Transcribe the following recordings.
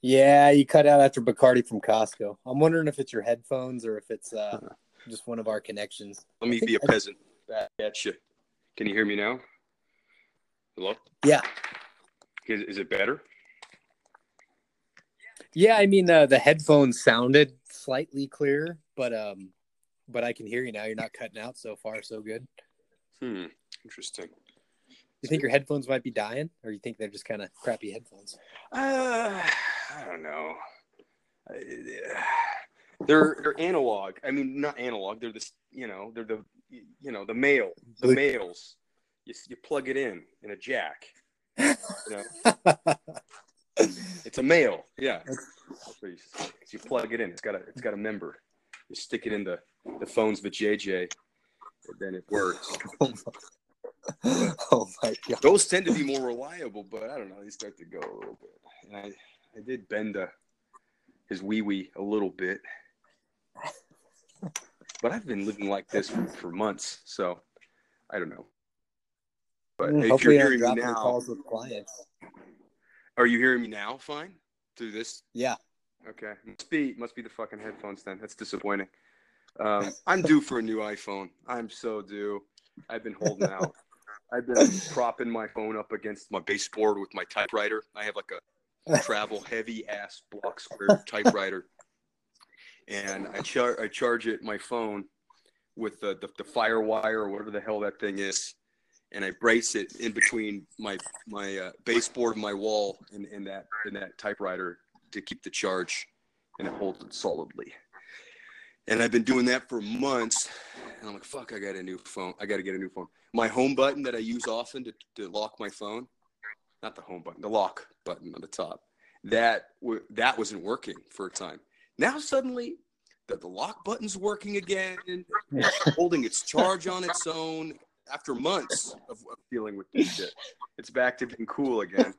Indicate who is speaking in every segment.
Speaker 1: Yeah, you cut out after Bacardi from Costco. I'm wondering if it's your headphones or if it's uh, just one of our connections.
Speaker 2: Let me be a peasant. Back at you. Can you hear me now? Hello?
Speaker 1: Yeah,
Speaker 2: Is, is it better?
Speaker 1: yeah. I mean, uh, the headphones sounded slightly clearer, but um, but I can hear you now. You're not cutting out so far, so good.
Speaker 2: Hmm. Interesting.
Speaker 1: You think your headphones might be dying, or you think they're just kind of crappy headphones?
Speaker 2: Uh, I don't know. They're they're analog. I mean, not analog. They're this. You know, they're the you know the male the males. You you plug it in in a jack. You know, it's a male. Yeah. You, you plug it in. It's got a it's got a member. You stick it in the the phone's vajayjay, and then it works.
Speaker 1: Oh, oh my god!
Speaker 2: Those tend to be more reliable, but I don't know. They start to go a little bit. And I, I did bend uh, his wee wee a little bit, but I've been living like this for, for months, so I don't know. But if
Speaker 1: Hopefully,
Speaker 2: you're hearing me now,
Speaker 1: calls with clients.
Speaker 2: are you hearing me now? Fine through this.
Speaker 1: Yeah,
Speaker 2: Okay, must be must be the fucking headphones then. That's disappointing. Um, I'm due for a new iPhone. I'm so due. I've been holding out. I've been propping my phone up against my baseboard with my typewriter. I have like a travel heavy ass block square typewriter, and I char- I charge it my phone with the, the the fire wire or whatever the hell that thing is, and I brace it in between my my uh, baseboard and my wall and, and that and that typewriter to keep the charge, and it holds it solidly. And I've been doing that for months, and I'm like, fuck, I got a new phone. I got to get a new phone. My home button that I use often to, to lock my phone, not the home button, the lock button on the top, that w- that wasn't working for a time. Now suddenly, the, the lock button's working again, holding its charge on its own. After months of, of dealing with this shit, it's back to being cool again.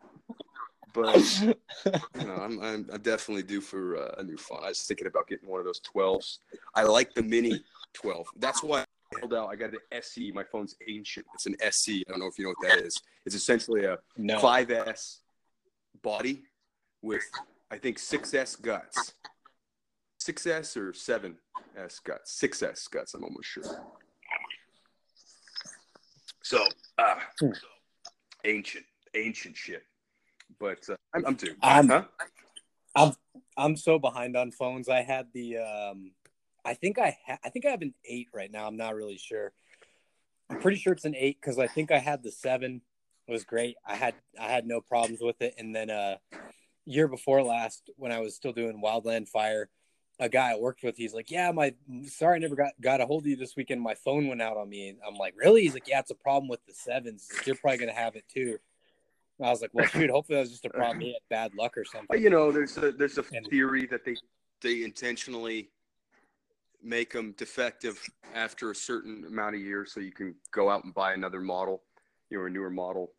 Speaker 2: But you know, I'm, I'm, I'm definitely due for uh, a new phone. I was thinking about getting one of those 12s. I like the mini 12. That's why held out. I got an SE. My phone's ancient. It's an SE. I don't know if you know what that is. It's essentially a
Speaker 1: no.
Speaker 2: 5S body with, I think, 6S guts. 6S or 7S guts? 6S guts, I'm almost sure. So, uh,
Speaker 1: Hmm.
Speaker 2: ancient, ancient shit. But uh, I'm, I'm due.
Speaker 1: I'm-
Speaker 2: huh?
Speaker 1: I'm I'm so behind on phones. I had the um I think I ha- I think I have an 8 right now. I'm not really sure. I'm pretty sure it's an 8 cuz I think I had the 7. It was great. I had I had no problems with it and then uh year before last when I was still doing Wildland Fire, a guy I worked with, he's like, "Yeah, my sorry I never got got a hold of you this weekend. My phone went out on me." And I'm like, "Really?" He's like, "Yeah, it's a problem with the 7s. You're probably going to have it too." And I was like, "Well, shoot, hopefully that was just a problem. He had bad luck or something."
Speaker 2: You know, there's a there's a theory that they they intentionally make them defective after a certain amount of years, so you can go out and buy another model, you know, a newer model.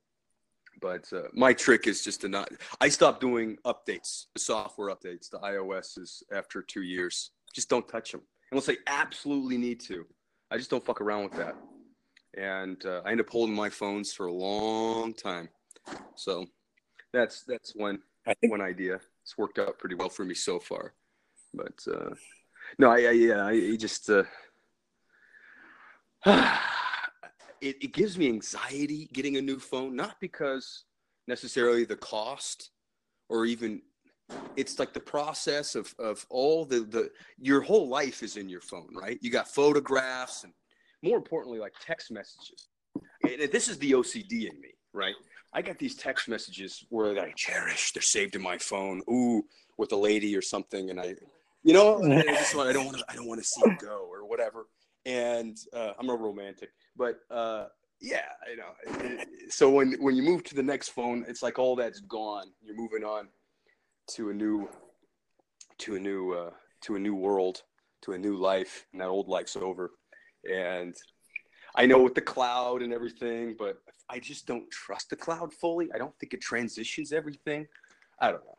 Speaker 2: But uh, my trick is just to not. I stopped doing updates, the software updates, the iOS is after two years. Just don't touch them unless I absolutely need to. I just don't fuck around with that. And uh, I end up holding my phones for a long time. So that's that's one
Speaker 1: I think
Speaker 2: one idea. It's worked out pretty well for me so far. But uh, no, I, I yeah, I, just uh, it, it gives me anxiety getting a new phone, not because necessarily the cost or even it's like the process of of all the the your whole life is in your phone, right? You got photographs and more importantly, like text messages. And this is the OCD in me, right? I got these text messages where I cherish. They're saved in my phone. Ooh, with a lady or something, and I, you know, I just want. I don't want to. I don't want to see it go or whatever. And uh, I'm a romantic, but uh, yeah, you know. So when when you move to the next phone, it's like all that's gone. You're moving on to a new, to a new, uh, to a new world, to a new life, and that old life's over. And I know with the cloud and everything, but I just don't trust the cloud fully. I don't think it transitions everything. I don't know.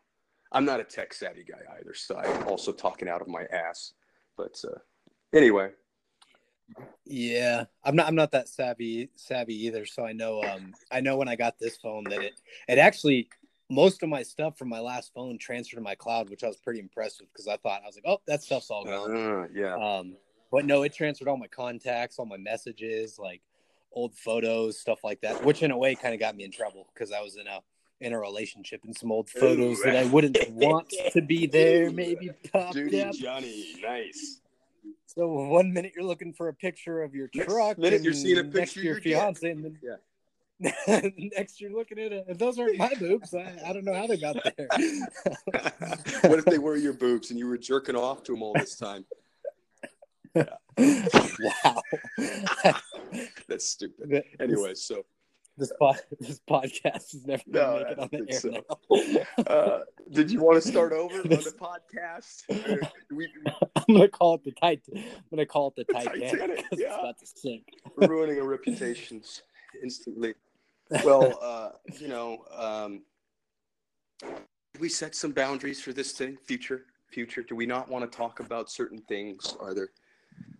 Speaker 2: I'm not a tech savvy guy either, so I'm also talking out of my ass. But uh, anyway,
Speaker 1: Yeah, I'm not. I'm not that savvy savvy either. So I know. Um, I know when I got this phone that it it actually most of my stuff from my last phone transferred to my cloud, which I was pretty impressed with because I thought I was like, oh, that stuff's all gone.
Speaker 2: Uh, yeah.
Speaker 1: Um, but no, it transferred all my contacts, all my messages, like old photos, stuff like that. Which in a way kind of got me in trouble because I was in a in a relationship and some old photos
Speaker 2: Ooh.
Speaker 1: that I wouldn't want to be there. Maybe popped
Speaker 2: Duty
Speaker 1: up.
Speaker 2: Johnny, nice.
Speaker 1: So one minute you're looking for a picture of your
Speaker 2: Next
Speaker 1: truck,
Speaker 2: minute you're seeing a
Speaker 1: next
Speaker 2: picture
Speaker 1: of your
Speaker 2: of your jet.
Speaker 1: fiance, and then
Speaker 2: Yeah.
Speaker 1: next you're looking at it. Those aren't my boobs. I, I don't know how they got there.
Speaker 2: what if they were your boobs and you were jerking off to them all this time?
Speaker 1: wow.
Speaker 2: That's stupid. Anyway, so
Speaker 1: this, po- this podcast is never
Speaker 2: No,
Speaker 1: going to make it on the now.
Speaker 2: uh, did you want to start over on the podcast? We,
Speaker 1: I'm going to call it the Tit- I'm going to call it the Titanic.
Speaker 2: Titanic,
Speaker 1: 'cause
Speaker 2: yeah.
Speaker 1: It's about to sink.
Speaker 2: ruining our reputations instantly. Well, uh, you know, um, we set some boundaries for this thing, future, future. Do we not want to talk about certain things? Are there,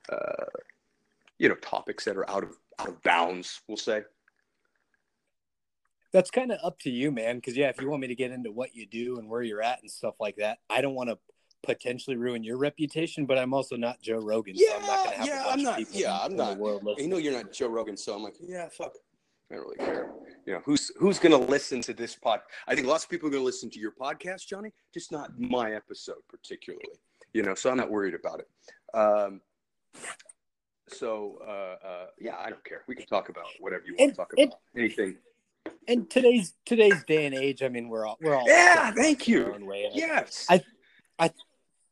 Speaker 2: uh, you know, topics that are out of out of bounds? We'll say.
Speaker 1: That's kind of up to you, man. Because yeah, if you want me to get into what you do and where you're at and stuff like that, I don't want to potentially ruin your reputation. But I'm also not Joe Rogan, so I'm not to have
Speaker 2: Yeah, I'm
Speaker 1: of
Speaker 2: not-
Speaker 1: people
Speaker 2: yeah, I'm not-
Speaker 1: world
Speaker 2: You know, you're not Joe Rogan, so I'm like, yeah, fuck. I don't really care. You know, who's who's gonna listen to this pod? I think lots of people are gonna listen to your podcast, Johnny. Just not my episode particularly. You know, so I'm not worried about it. Um, so uh, uh, yeah, I don't care. We can talk about whatever you want to talk about. Anything.
Speaker 1: And today's today's day and age, I mean, we're all we're all
Speaker 2: Yeah, thank you. Yes.
Speaker 1: I- I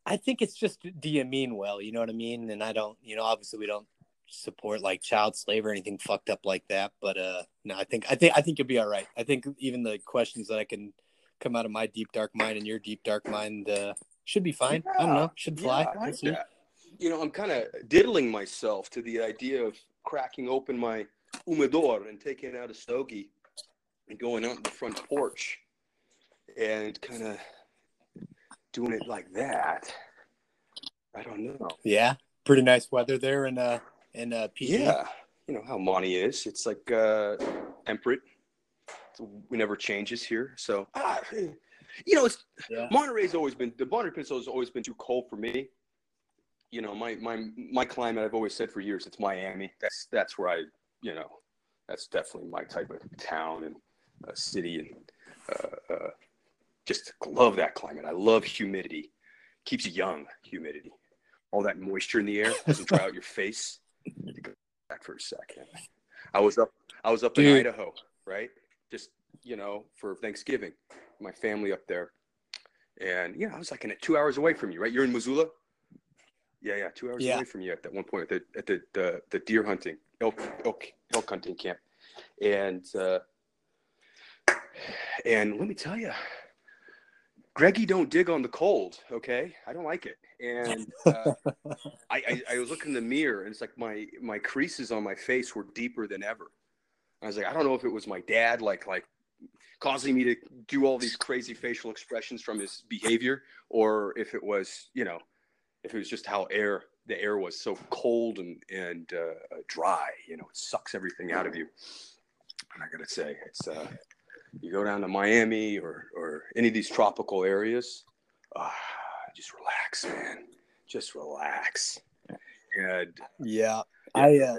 Speaker 1: I think it's just do you mean well? You know what I mean? And I don't, you know, obviously we don't support like child slave or anything fucked up like that. But uh no, I think I think I think you'll be all right. I think even the questions that I can come out of my deep dark mind and your deep dark mind uh should be fine. I don't know. Should fly.
Speaker 2: Yeah,
Speaker 1: We'll
Speaker 2: like that. You know, I'm kind of diddling myself to the idea of cracking open my humidor and taking out a stogie going out in the front porch and kind of doing it like that. I don't know.
Speaker 1: Yeah. Pretty nice weather there in uh in uh PG.
Speaker 2: Yeah, you know how Monty is. It's like uh, temperate. We never changes here, so ah, you know, it's
Speaker 1: Yeah.
Speaker 2: Monterey's always been the Monterey Peninsula has always been too cold for me. You know, my my my climate. I've always said for years, it's Miami. That's that's where I, you know, that's definitely my type of town and uh, city, and uh, uh, just love that climate. I love humidity. Keeps you young. Humidity, all that moisture in the air doesn't dry out your face. Go back for a second. I was up. I was up in Idaho, right? Just you know, for Thanksgiving, my family up there, and yeah, I was like in two hours away from you, right? You're in Missoula. Yeah, yeah, two hours
Speaker 1: Yeah.
Speaker 2: away from you at that one point at the at the the, the deer hunting elk elk elk hunting camp, and uh, and let me tell you, Greggy don't dig on the cold. Okay, I don't like it, and uh, I, I I was looking in the mirror and it's like my my creases on my face were deeper than ever. I was like, I don't know if it was my dad like like causing me to do all these crazy facial expressions from his behavior, or if it was you know if it was just how air the air was so cold and and uh, dry. You know, it sucks everything out of you. And I gotta say, it's uh, you go down to Miami or or any of these tropical areas, ah, just relax, man. Just relax. And
Speaker 1: Yeah. I uh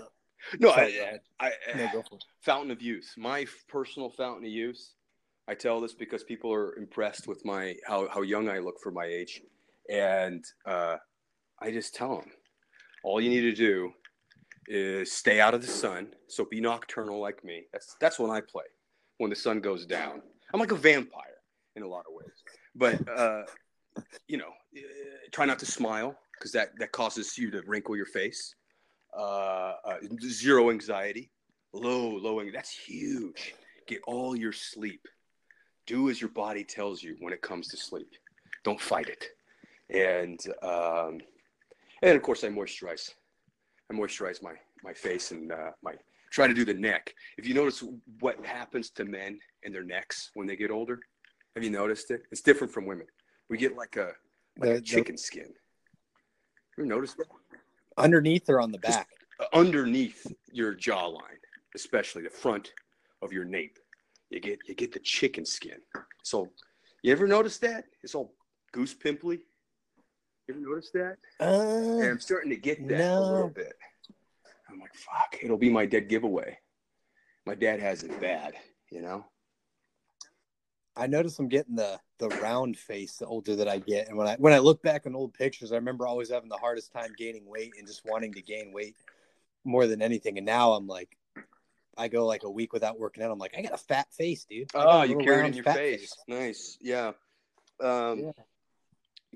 Speaker 2: no,
Speaker 1: sorry,
Speaker 2: I,
Speaker 1: go.
Speaker 2: I,
Speaker 1: No, go for it.
Speaker 2: fountain of youth my personal fountain of youth i tell this because people are impressed with my how, how young i look for my age and uh, i just tell them all you need to do is stay out of the sun so be nocturnal like me that's that's when i play when the sun goes down. I'm like a vampire in a lot of ways but uh, you know eh, try not to smile because that that causes you to wrinkle your face. Uh, uh, zero anxiety low low ang- that's huge. Get all your sleep. Do as your body tells you when it comes to sleep. Don't fight it. And um, and of course i moisturize. I moisturize my my face and uh, my try to do the neck if you notice what happens to men and their necks when they get older have you noticed it it's different from women we get like a like
Speaker 1: The-
Speaker 2: a
Speaker 1: the-
Speaker 2: chicken skin you notice that
Speaker 1: underneath or on the
Speaker 2: Just-
Speaker 1: back.
Speaker 2: underneath your jawline, especially the front of your nape. you get you get the chicken skin. So, you ever notice that? It's all goose pimply. You ever notice that?
Speaker 1: Uh,
Speaker 2: And I'm starting to get that a little bit. I'm like, fuck, it'll be my dead giveaway. My dad has it bad, you know?
Speaker 1: I notice I'm getting the the round face the older that I get, and when I when I look back on old pictures, I remember always having the hardest time gaining weight and just wanting to gain weight more than anything. And now I'm like, I go like a week without working out. I'm like, I got a fat face, dude. I
Speaker 2: Oh, you carry it in your
Speaker 1: fat
Speaker 2: face. Nice. Yeah. Um,
Speaker 1: Yeah.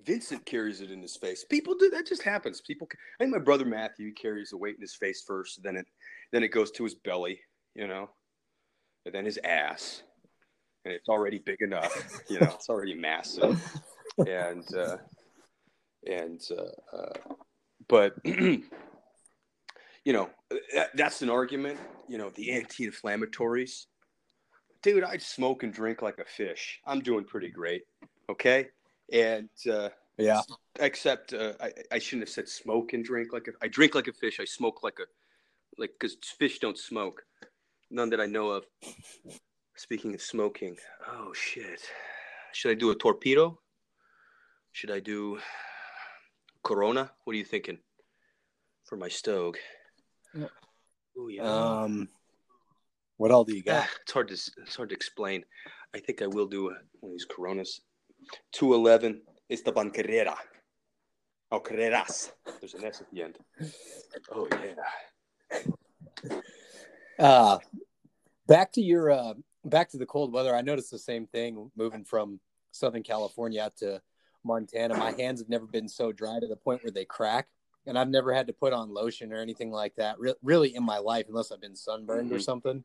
Speaker 2: Vincent carries it in his face. People do that. Just happens. People. I think my brother Matthew carries the weight in his face first, then it then it goes to his belly, you know, and then his ass, and it's already big enough. You know, it's already massive, and uh, and uh, uh, but you know that, that's an argument. You know, the anti-inflammatories dude, I smoke and drink like a fish. I'm doing pretty great. Okay. And, uh,
Speaker 1: Yeah.
Speaker 2: except, uh, I, I shouldn't have said smoke and drink like a, I drink like a fish. I smoke like a, like, cause fish don't smoke. None that I know of. Speaking of smoking. Oh shit. Should I do a torpedo? Should I do Corona? What are you thinking for my stove?
Speaker 1: Yeah.
Speaker 2: Oh yeah.
Speaker 1: Um, what all do you got?
Speaker 2: Ah, it's hard to it's hard to explain. I think I will do a, one of these Coronas. Two eleven Esteban Carrera. Oh, Carreras. There's an S at the end. Oh yeah.
Speaker 1: Uh, back to your uh, back to the cold weather. I noticed the same thing moving from Southern California out to Montana. My hands have never been so dry to the point where they crack, and I've never had to put on lotion or anything like that. Re- really, in my life, unless I've been sunburned or
Speaker 2: Mhm.
Speaker 1: something.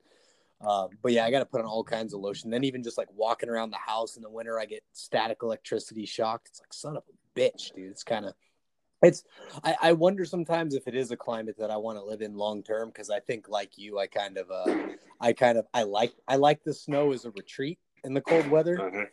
Speaker 1: Uh, but yeah, I got to put on all kinds of lotion. Then even just like walking around the house in the winter, I get static electricity shocked. It's like son of a bitch, dude. It's kind of it's I, I wonder sometimes if it is a climate that I want to live in long term because I think like you, I kind of uh I kind of I like I like the snow as a retreat in the cold weather
Speaker 2: Uh-huh.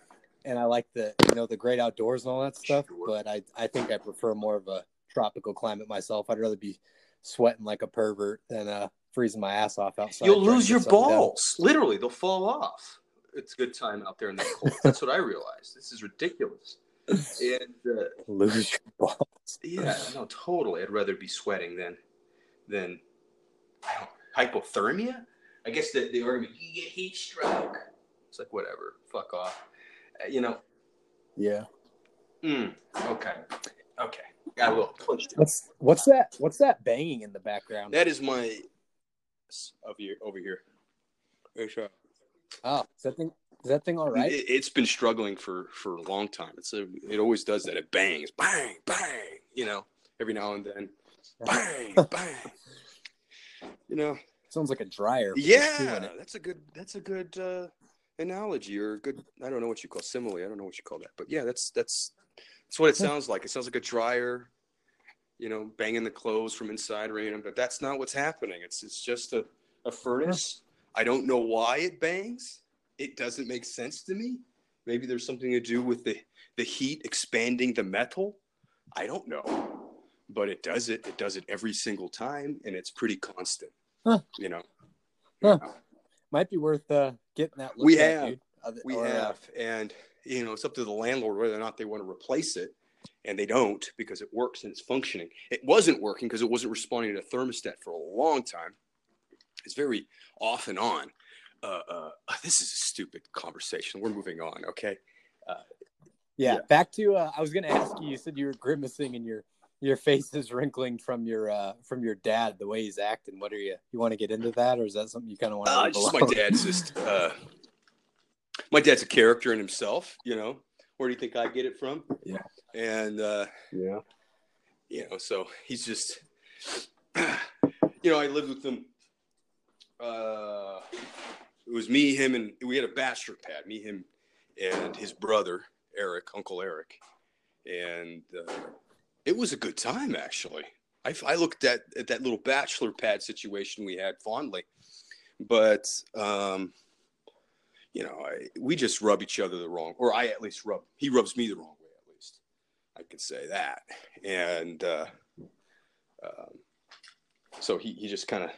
Speaker 1: and I like the you know the great outdoors and all that stuff.
Speaker 2: Sure.
Speaker 1: But I I think I prefer more of a tropical climate myself. I'd rather be sweating like a pervert than uh freezing my ass off outside.
Speaker 2: You'll lose your balls. Literally, they'll fall off. It's a good time out there in that cold. That's what I realized. This is ridiculous. And uh,
Speaker 1: Lose your balls.
Speaker 2: yeah, no, totally. I'd rather be sweating than than hypothermia. I guess the the argument you get heat stroke. It's like whatever. Fuck off. Uh, you know.
Speaker 1: Yeah.
Speaker 2: Mm, okay. Okay. Got a little punched.
Speaker 1: What's what's that? What's that banging in the background?
Speaker 2: That is my over here. Over here. There's, uh,
Speaker 1: oh, is that thing? Is that thing all right?
Speaker 2: It, it's been struggling for for a long time. It's a, it always does that. It bangs, bang, bang. You know, every now and then, bang, bang. You know,
Speaker 1: Sounds like a dryer. with a screw in
Speaker 2: yeah, that's a good that's a good uh, analogy or a good. I don't know what you call simile. I don't know what you call that, but yeah, that's that's that's what it sounds like. It sounds like a dryer. You know, banging the clothes from inside, raining, but that's not what's happening. It's it's just a, a furnace. I don't know why it bangs. It doesn't make sense to me. Maybe there's something to do with the the heat expanding the metal. I don't know, but it does it. It does it every single time, and it's pretty constant.
Speaker 1: Huh.
Speaker 2: You know,
Speaker 1: Huh. Might be worth uh, getting that.
Speaker 2: We
Speaker 1: at,
Speaker 2: have. We
Speaker 1: or, uh,
Speaker 2: have, and you know, it's up to the landlord whether or not they want to replace it, and they don't because it works and it's functioning. It wasn't working because it wasn't responding to the thermostat for a long time. It's very off and on. Uh, uh, this is a stupid conversation. We're moving on, okay?
Speaker 1: yeah,
Speaker 2: yeah.
Speaker 1: Back to. Uh, I was going to ask you. You said you were grimacing and your your face is wrinkling from your uh, from your dad the way he's acting. What are you? You want to get into that, or is that something you kind of want to?
Speaker 2: Uh, just my dad's just uh, my dad's a character in himself. You know, where do you think I get it from?
Speaker 1: Yeah.
Speaker 2: and uh,
Speaker 1: Yeah.
Speaker 2: you know, so he's just, you know, I lived with him. Uh, it was me, him, and we had a bachelor pad. Me, him, and his brother Eric, Uncle Eric, and uh, it was a good time actually. I, I looked at, at that little bachelor pad situation we had fondly, but um, you know, I, we just rub each other the wrong, or I at least rub. He rubs me the wrong way, at least. I can say that, and uh, um, so he he just kind of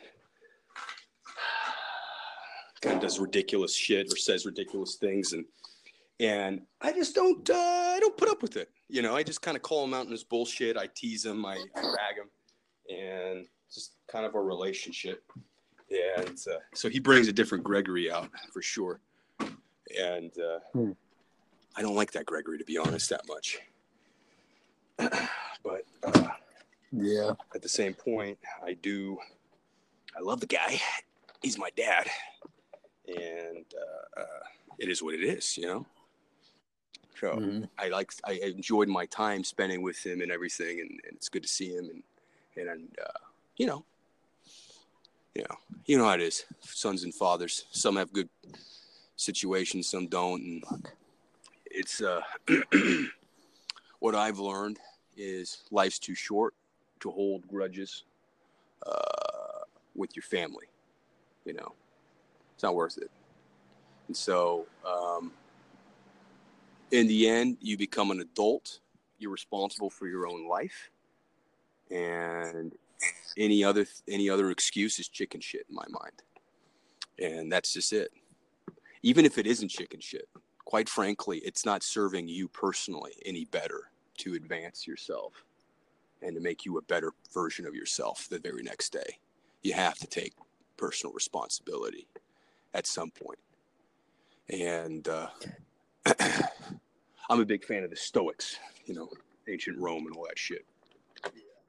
Speaker 2: kind of does ridiculous shit or says ridiculous things, and and I just don't uh, I don't put up with it. You know, I just kind of call him out in his bullshit. I tease him, I, I rag him, and just kind of a relationship. And uh, so he brings a different Gregory out for sure. And uh, hmm. I don't like that Gregory to be honest that much. but uh,
Speaker 1: yeah,
Speaker 2: at the same point, I do. I love the guy. He's my dad, and uh, uh, it is what it is, you know. So mm-hmm. I like I enjoyed my time spending with him and everything, and, and it's good to see him and and, and uh, you know, you know, you know how it is. Sons and fathers. Some have good situations, some don't, and it's uh, what I've learned is life's too short to hold grudges uh, with your family. You know, it's not worth it. And so, um, in the end, you become an adult. You're responsible for your own life, and any other any other excuse is chicken shit in my mind. And that's just it. Even if it isn't chicken shit, quite frankly, it's not serving you personally any better to advance yourself and to make you a better version of yourself the very next day. You have to take personal responsibility at some point. And uh, I'm a big fan of the Stoics, you know, ancient Rome and all that shit.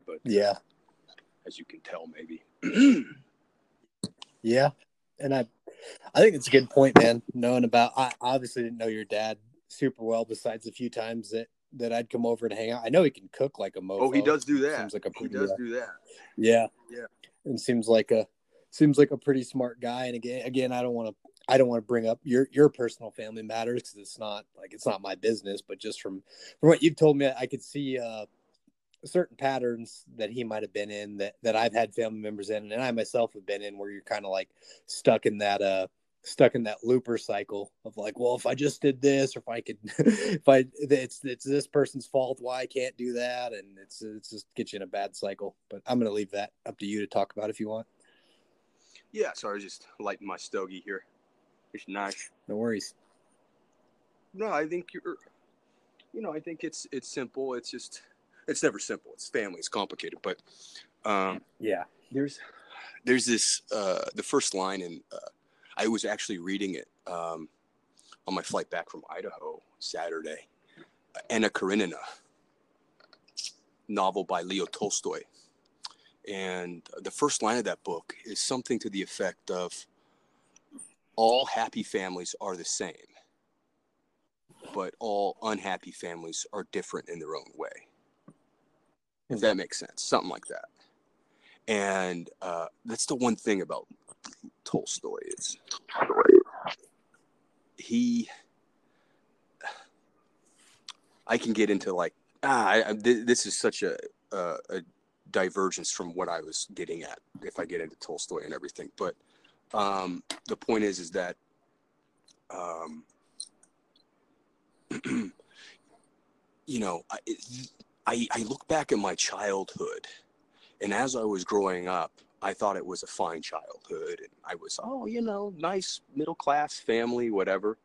Speaker 1: But yeah,
Speaker 2: as you can tell, maybe.
Speaker 1: yeah, and I, I think it's a good point, man. Knowing about, I obviously didn't know your dad super well. Besides a few times that that I'd come over to hang out. I know he can cook like a mofo.
Speaker 2: Oh, he does do that. Seems like a pretty, he does uh, do that.
Speaker 1: Yeah,
Speaker 2: yeah,
Speaker 1: and seems like a seems like a pretty smart guy. And again, again, I don't want to I don't want to bring up your your personal family matters because it's not like it's not my business. But just from from what you've told me, I could see uh, certain patterns that he might have been in that that I've had family members in, and I myself have been in, where you're kind of like stuck in that uh stuck in that looper cycle of like, well, if I just did this, or if I could, if I, it's it's this person's fault, why I can't do that, and it's it's just get you in a bad cycle. But I'm gonna leave that up to you to talk about if you want.
Speaker 2: Yeah, sorry, just lighting my stogie here. It's nice.
Speaker 1: No worries.
Speaker 2: No, I think you're. You know, I think it's it's simple. It's just it's never simple. It's family. It's complicated, but um,
Speaker 1: yeah,
Speaker 2: there's there's this uh, the first line, and uh, I was actually reading it um, on my flight back from Idaho Saturday. Anna Karenina, novel by Leo Tolstoy, and the first line of that book is something to the effect of all happy families are the same, but all unhappy families are different in their own way. If that makes sense, something like that. And uh, that's the one thing about Tolstoy is he. I can get into like ah, I, I, this is such a, a, a divergence from what I was getting at if I get into Tolstoy and everything, but um, the point is, is that um, you know, I, I look back at my childhood, and as I was growing up, I thought it was a fine childhood, and I was, oh, you know, nice middle class family, whatever,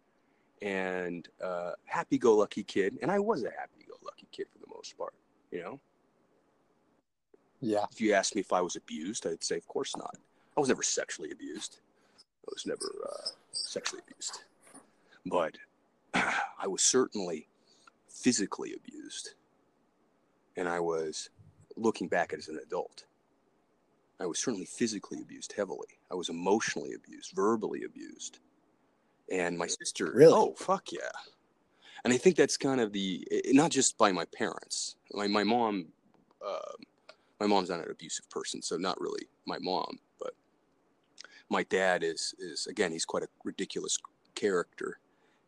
Speaker 2: and uh, happy-go-lucky kid, and I was a happy-go-lucky kid for the most part, you know.
Speaker 1: Yeah.
Speaker 2: If you asked me if I was abused, I'd say, of course not. I was never sexually abused. I was never uh, sexually abused, but I was certainly physically abused, and I was looking back as an adult. I was certainly physically abused heavily. I was emotionally abused, verbally abused, and my sister.
Speaker 1: Really?
Speaker 2: Oh fuck yeah! And I think that's kind of the not just by my parents. My my mom. Uh, my mom's not an abusive person, so not really my mom, but my dad is is again he's quite a ridiculous character,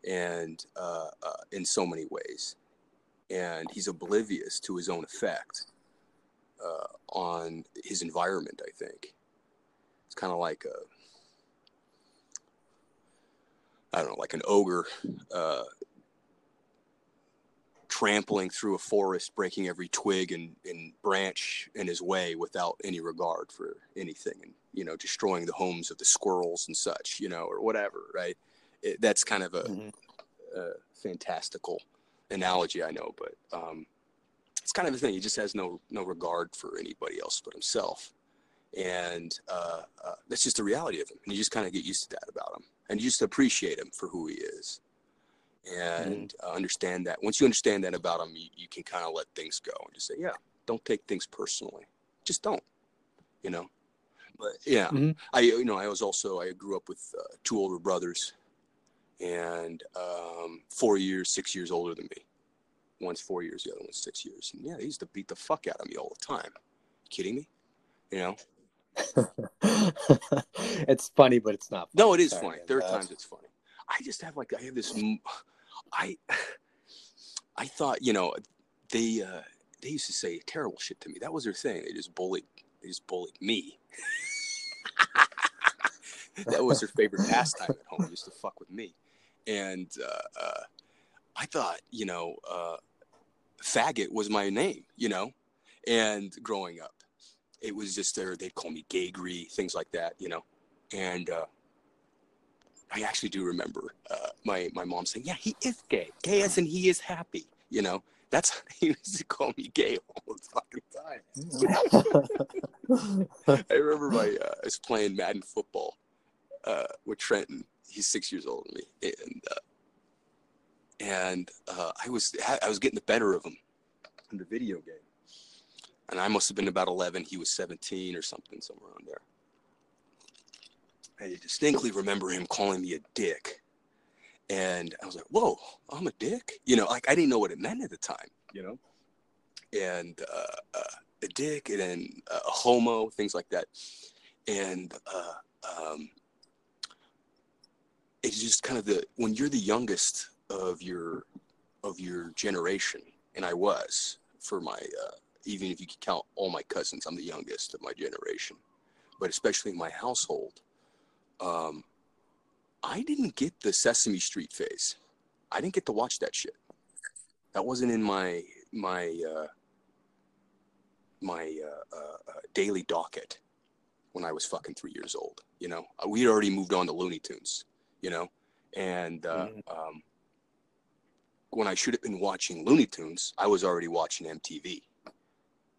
Speaker 2: and uh, uh, in so many ways, and he's oblivious to his own effect uh, on his environment. I think it's kind of like a I don't know, like an ogre uh, trampling through a forest, breaking every twig and, and branch in his way without any regard for anything, and you know, destroying the homes of the squirrels and such, you know, or whatever, right? It, that's kind of a,
Speaker 1: Mhm.
Speaker 2: a fantastical analogy, I know, but um, it's kind of the thing. He just has no no regard for anybody else but himself, and uh, uh, that's just the reality of him. And you just kind of get used to that about him, and you just appreciate him for who he is, and uh, understand that. Once you understand that about him, you, you can kind of let things go and just say, yeah, don't take things personally. Just don't, you know. But yeah,
Speaker 1: Mhm.
Speaker 2: I you know I was also I grew up with uh, two older brothers, and um, four years, six years older than me. One's four years, the other one's six years. And yeah, they used to beat the fuck out of me all the time. kidding me? You know?
Speaker 1: it's funny, but it's not.
Speaker 2: No, it is
Speaker 1: Sorry,
Speaker 2: funny.
Speaker 1: man.
Speaker 2: There are times it's funny. I just have like I have this. I I thought you know they uh, they used to say terrible shit to me. That was their thing. They just bullied. They just bullied me. that was their favorite pastime at home. Used to fuck with me, and uh, uh, I thought you know uh, faggot was my name. You know, and growing up, it was just there. They'd call me gagry, things like that. You know, and. Uh, I actually do remember uh, my my mom saying, "Yeah, he is gay. Gay as in he is happy." You know, that's he used to call me gay all the fucking time. I remember my uh, I was playing Madden football uh, with Trenton. He's six years older than me, and uh, and uh, I was I was getting the better of him in the video game, and I must have been about eleven. He was seventeen or something, somewhere around there. I distinctly remember him calling me a dick. And I was like, whoa, I'm a dick? You know, like I didn't know what it meant at the time, you know? And uh, uh, a dick and then a homo, things like that. And uh, um, it's just kind of the, when you're the youngest of your, of your generation, and I was for my, uh, even if you could count all my cousins, I'm the youngest of my generation. But especially in my household, um, I didn't get the Sesame Street phase. I didn't get to watch that shit. That wasn't in my my uh, my uh, uh, uh, daily docket when I was fucking three years old. You know, Uh, we had already moved on to Looney Tunes. You know, and uh,
Speaker 1: Mhm.
Speaker 2: um, when I should have been watching Looney Tunes, I was already watching MTV.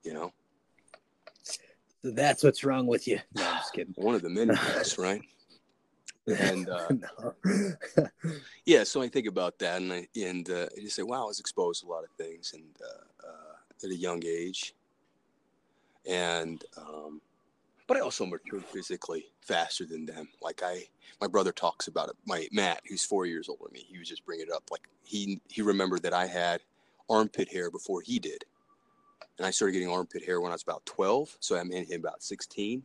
Speaker 2: You know,
Speaker 1: That's what's wrong with you. No, I'm just kidding.
Speaker 2: one of the many things, right? And uh, yeah so i think about that and i and uh, i just say wow i was exposed to a lot of things and uh, uh, at a young age and um, but i also matured physically faster than them. Like i my brother talks about it. My matt who's four years older than me he was just bringing it up. Like he he remembered that i had armpit hair before he did. And i started getting armpit hair when i was about 12 so I'm in him about 16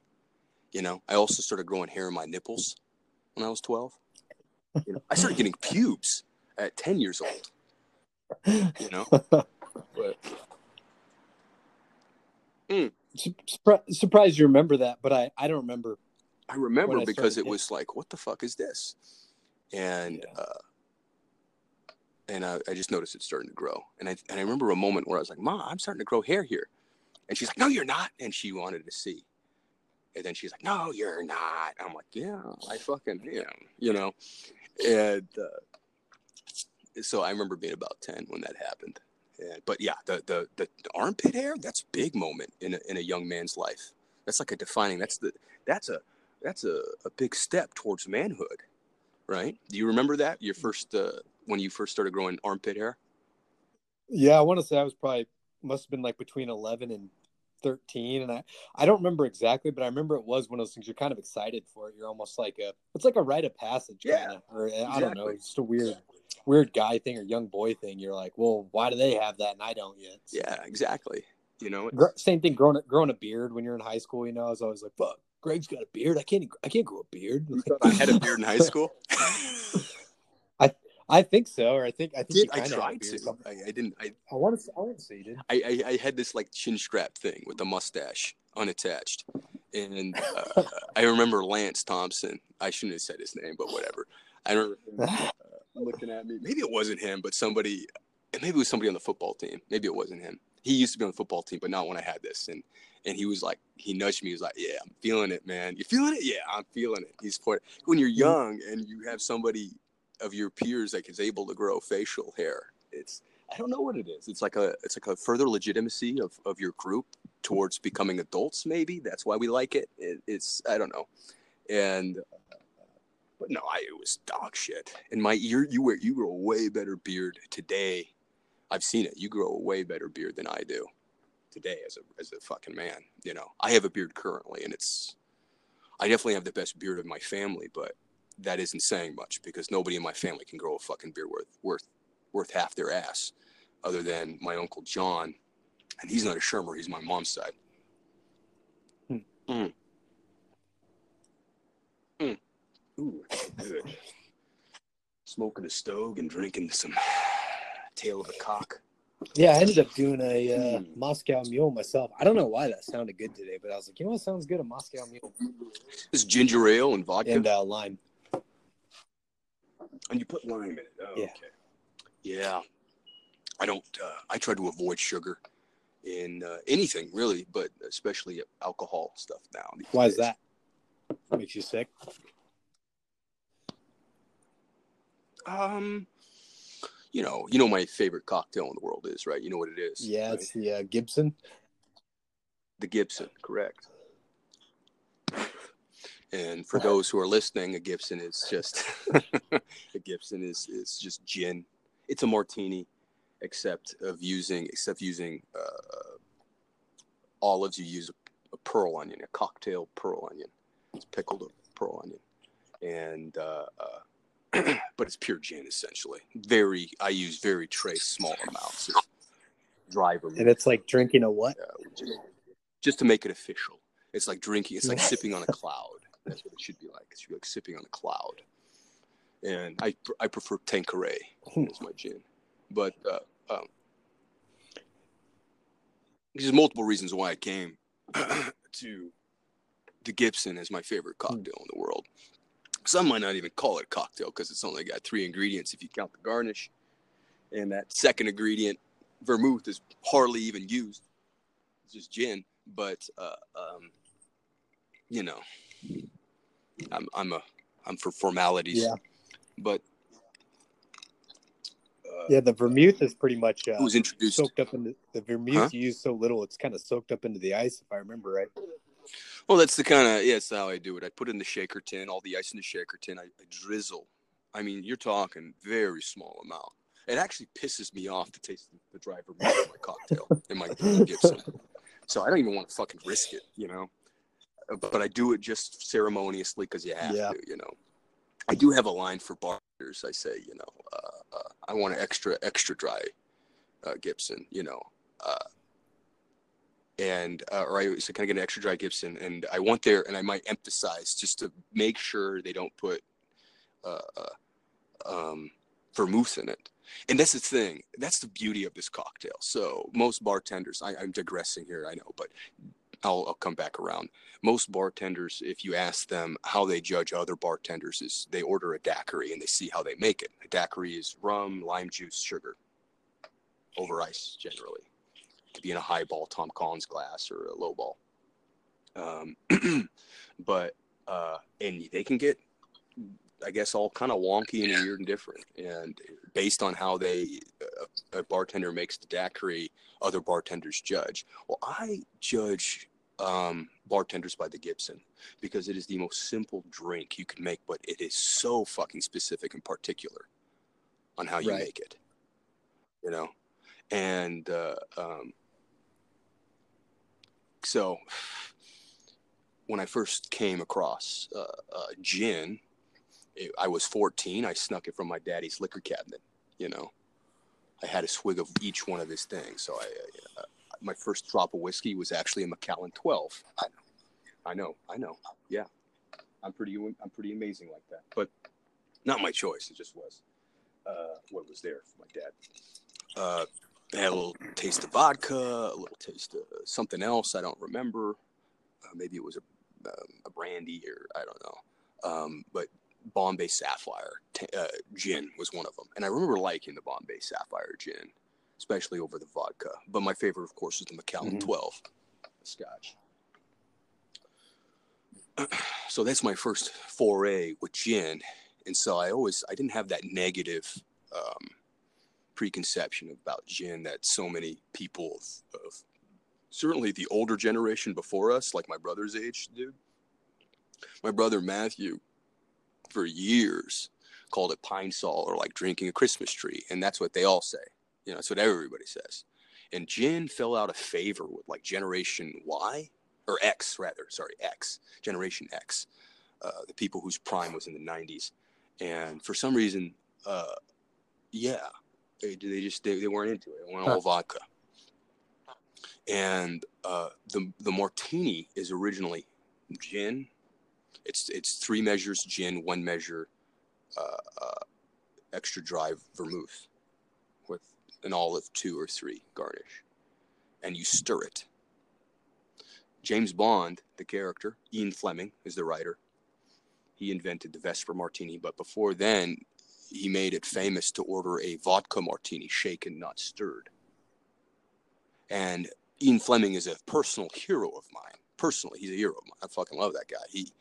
Speaker 2: you know i also started growing hair in my nipples when i was 12 you know, I started getting pubes at 10 years old, you know? But
Speaker 1: Sur- surpri- surprised you remember that, but I, I don't remember.
Speaker 2: I remember
Speaker 1: I
Speaker 2: because it was like, what the fuck is this? And,
Speaker 1: Yeah.
Speaker 2: uh, and I, I just noticed it starting to grow. And I, and I remember a moment where I was like, Mom, I'm starting to grow hair here. And she's like, No, you're not. And she wanted to see. And then she's like, No, you're not. I'm like, Yeah, I fucking am, you know? And uh, so I remember being about 10 when that happened. And, but yeah, the, the, the armpit hair, that's a big moment in a, in a young man's life. That's like a defining, that's the, that's a, that's a, a big step towards manhood, right? Do you remember that? Your first, uh, when you first started growing armpit hair?
Speaker 1: Yeah, I want to say I was probably must have been like between eleven and thirteen, and I I don't remember exactly, but I remember it was one of those things you're kind of excited for it. You're almost like a it's like a rite of passage,
Speaker 2: Yeah,
Speaker 1: kind of, or I don't know, it's just a weird weird guy thing or young boy thing. You're like, well, why do they have that and I don't yet? So-
Speaker 2: Yeah, exactly. You know,
Speaker 1: Gr- Same thing, growing a, growing a beard when you're in high school. You know, I was always like, "Fuck, Greg's got a beard. I can't, I can't grow a beard."
Speaker 2: you I had a beard in high school.
Speaker 1: I think so, or I think I think
Speaker 2: did I
Speaker 1: kinda had a
Speaker 2: tried to? I, I didn't. I,
Speaker 1: I want to. I want to say you did.
Speaker 2: I, I, I had this like chin strap thing with a mustache unattached, and uh, I remember Lance Thompson. I shouldn't have said his name, but whatever. I remember him looking at me. Maybe it wasn't him, but somebody. and maybe it was somebody on the football team. Maybe it wasn't him. He used to be on the football team, but not when I had this. And and he was like, he nudged me. He was like, "Yeah, I'm feeling it, man. You feeling it? Yeah, I'm feeling it." He's point when you're young and you have somebody of your peers that is able to grow facial hair. It's I don't know what it is. It's like a it's like a further legitimacy of of your group towards becoming adults. Maybe that's why we like it. it it's I don't know, and but no, I it was dog shit. And my ear, you wear you grow a way better beard today. I've seen it. You grow a way better beard than I do today as a as a fucking man. You know, I have a beard currently, and it's I definitely have the best beard of my family, but that isn't saying much because nobody in my family can grow a fucking beard worth worth worth half their ass, other than my uncle John, and he's not a Shermer. He's my mom's side. Hmm. Mm. Mm. Ooh, good. Smoking a stove and drinking some tail of a cock.
Speaker 1: Yeah, I ended up doing a uh, mm. Moscow Mule myself. I don't know why that sounded good today, but I was like, you know what sounds good? A Moscow Mule.
Speaker 2: This ginger ale and vodka
Speaker 1: and uh, lime.
Speaker 2: And you put lime in it. Oh,
Speaker 1: yeah.
Speaker 2: Okay. Yeah. I don't. Uh, I try to avoid sugar in uh, anything really, but especially alcohol stuff now.
Speaker 1: Why is that? Makes you sick.
Speaker 2: Um, you know, you know my favorite cocktail in the world is right. You know what it is.
Speaker 1: Yeah,
Speaker 2: right?
Speaker 1: it's the uh, Gibson.
Speaker 2: The Gibson, correct. And for those who are listening, a Gibson is just a Gibson is is just gin. It's a martini, except of using except using uh, olives. You use a, a, pearl onion, a cocktail pearl onion. It's pickled pearl onion, and uh, uh, but it's pure gin essentially. Very, I use very trace small amounts of dry vermouth.
Speaker 1: And it's like drinking a what?
Speaker 2: Uh, just to make it official. It's like drinking. It's like sipping on a cloud. That's what it should be like. It should be like sipping on a cloud. And I I prefer Tanqueray as my gin, but uh, um, there's multiple reasons why I came to the Gibson as my favorite cocktail in the world. Some might not even call it a cocktail because it's only got three ingredients if you count the garnish. And that second ingredient, vermouth, is hardly even used. It's just gin. But uh, um, you know, I'm I'm a I'm for formalities.
Speaker 1: Yeah.
Speaker 2: But
Speaker 1: uh, yeah, the vermouth is pretty much uh,
Speaker 2: was introduced
Speaker 1: soaked up into the vermouth. Huh? You use so little, it's kind of soaked up into the ice, if I remember right.
Speaker 2: Well, that's the kind of yeah, that's how I do it. I put in the shaker tin, all the ice in the shaker tin. I, I drizzle. I mean, you're talking very small amount. It actually pisses me off to taste the, the dry vermouth in my cocktail in my Gibson. So I don't even want to fucking risk it, you know. Uh, but I do it just ceremoniously because you have
Speaker 1: yeah.
Speaker 2: to, you know. I do have a line for bartenders. I say, you know, uh, uh, I want an extra extra dry uh, Gibson, you know. And uh, or I so kind of get an extra dry Gibson? And I want there, and I might emphasize just to make sure they don't put uh, uh, um, vermouth in it. And that's the thing. That's the beauty of this cocktail. So most bartenders, I, I'm digressing here, I know, but I'll, I'll come back around. Most bartenders, if you ask them how they judge other bartenders, is they order a daiquiri and they see how they make it. A daiquiri is rum, lime juice, sugar over ice generally could be in a highball Tom Collins glass or a low ball. Um, but uh, and they can get, I guess, all kind of wonky and weird and different. And based on how they a, a bartender makes the daiquiri, other bartenders judge. Well, I judge um, bartenders by the Gibson because it is the most simple drink you can make, but it is so fucking specific and particular on how you right. make it. You know, and uh, um, so when I first came across uh, uh, gin, it, I was 14. I snuck it from my daddy's liquor cabinet. You know, I had a swig of each one of his things. So I, uh, my first drop of whiskey was actually a Macallan 12. I know, I know, I know. Yeah, I'm pretty, I'm pretty amazing like that. But not my choice. It just was uh, what was there for my dad. Had a little taste of vodka, a little taste of something else I don't remember. Uh, maybe it was a, um, a brandy or I don't know. Um, but Bombay Sapphire t- uh, gin was one of them, and I remember liking the Bombay Sapphire gin. especially over the vodka. But my favorite, of course, is the Macallan
Speaker 1: Mhm.
Speaker 2: 12 Scotch. so that's my first foray with gin, and so I always I didn't have that negative um, preconception about gin that so many people of, of certainly the older generation before us, like my brother's age, dude. My brother Matthew, for years, called it pine sol or like drinking a Christmas tree, and that's what they all say. You know, that's what everybody says. And gin fell out of favor with like Generation Y or X, rather. Sorry, X, Generation X, uh, the people whose prime was in the '90s, and for some reason, uh, yeah, they, they just they, they weren't into it. They went all vodka. And uh, the the martini is originally gin. It's it's three measures gin, one measure uh, uh, extra dry vermouth with an olive two or three garnish, and you stir it. James Bond, the character, Ian Fleming is the writer. He invented the Vesper Martini, but before then, he made it famous to order a vodka martini, shaken, not stirred. And Ian Fleming is a personal hero of mine. Personally, he's a hero of mine. I fucking love that guy. He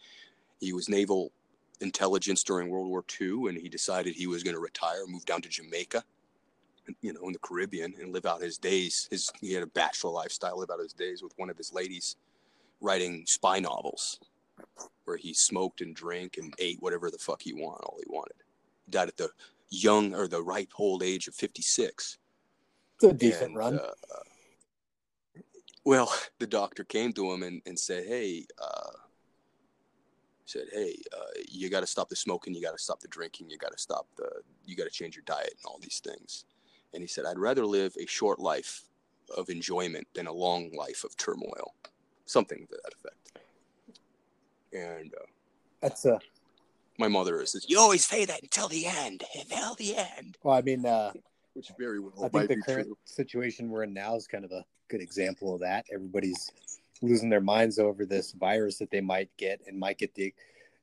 Speaker 2: he was naval intelligence during World War II, and he decided he was going to retire, move down to Jamaica, you know, in the Caribbean, and live out his days. His he had a bachelor lifestyle, live out his days with one of his ladies, writing spy novels, where he smoked and drank and ate whatever the fuck he wanted, all he wanted. Died at the young or the ripe old age of fifty six.
Speaker 1: It's a decent
Speaker 2: And,
Speaker 1: run.
Speaker 2: uh, well, the doctor came to him and, and said, "Hey, uh, said, hey, uh, you got to stop the smoking, you got to stop the drinking, you got to stop the, you got to change your diet and all these things." And he said, "I'd rather live a short life of enjoyment than a long life of turmoil." Something to that effect. And uh,
Speaker 1: That's a
Speaker 2: my mother says, "You always say that until the end, until the end,"
Speaker 1: well. I mean, uh,
Speaker 2: which very well
Speaker 1: I think the
Speaker 2: be
Speaker 1: current
Speaker 2: true.
Speaker 1: situation we're in now is kind of a good example of that. Everybody's losing their minds over this virus that they might get and might get the.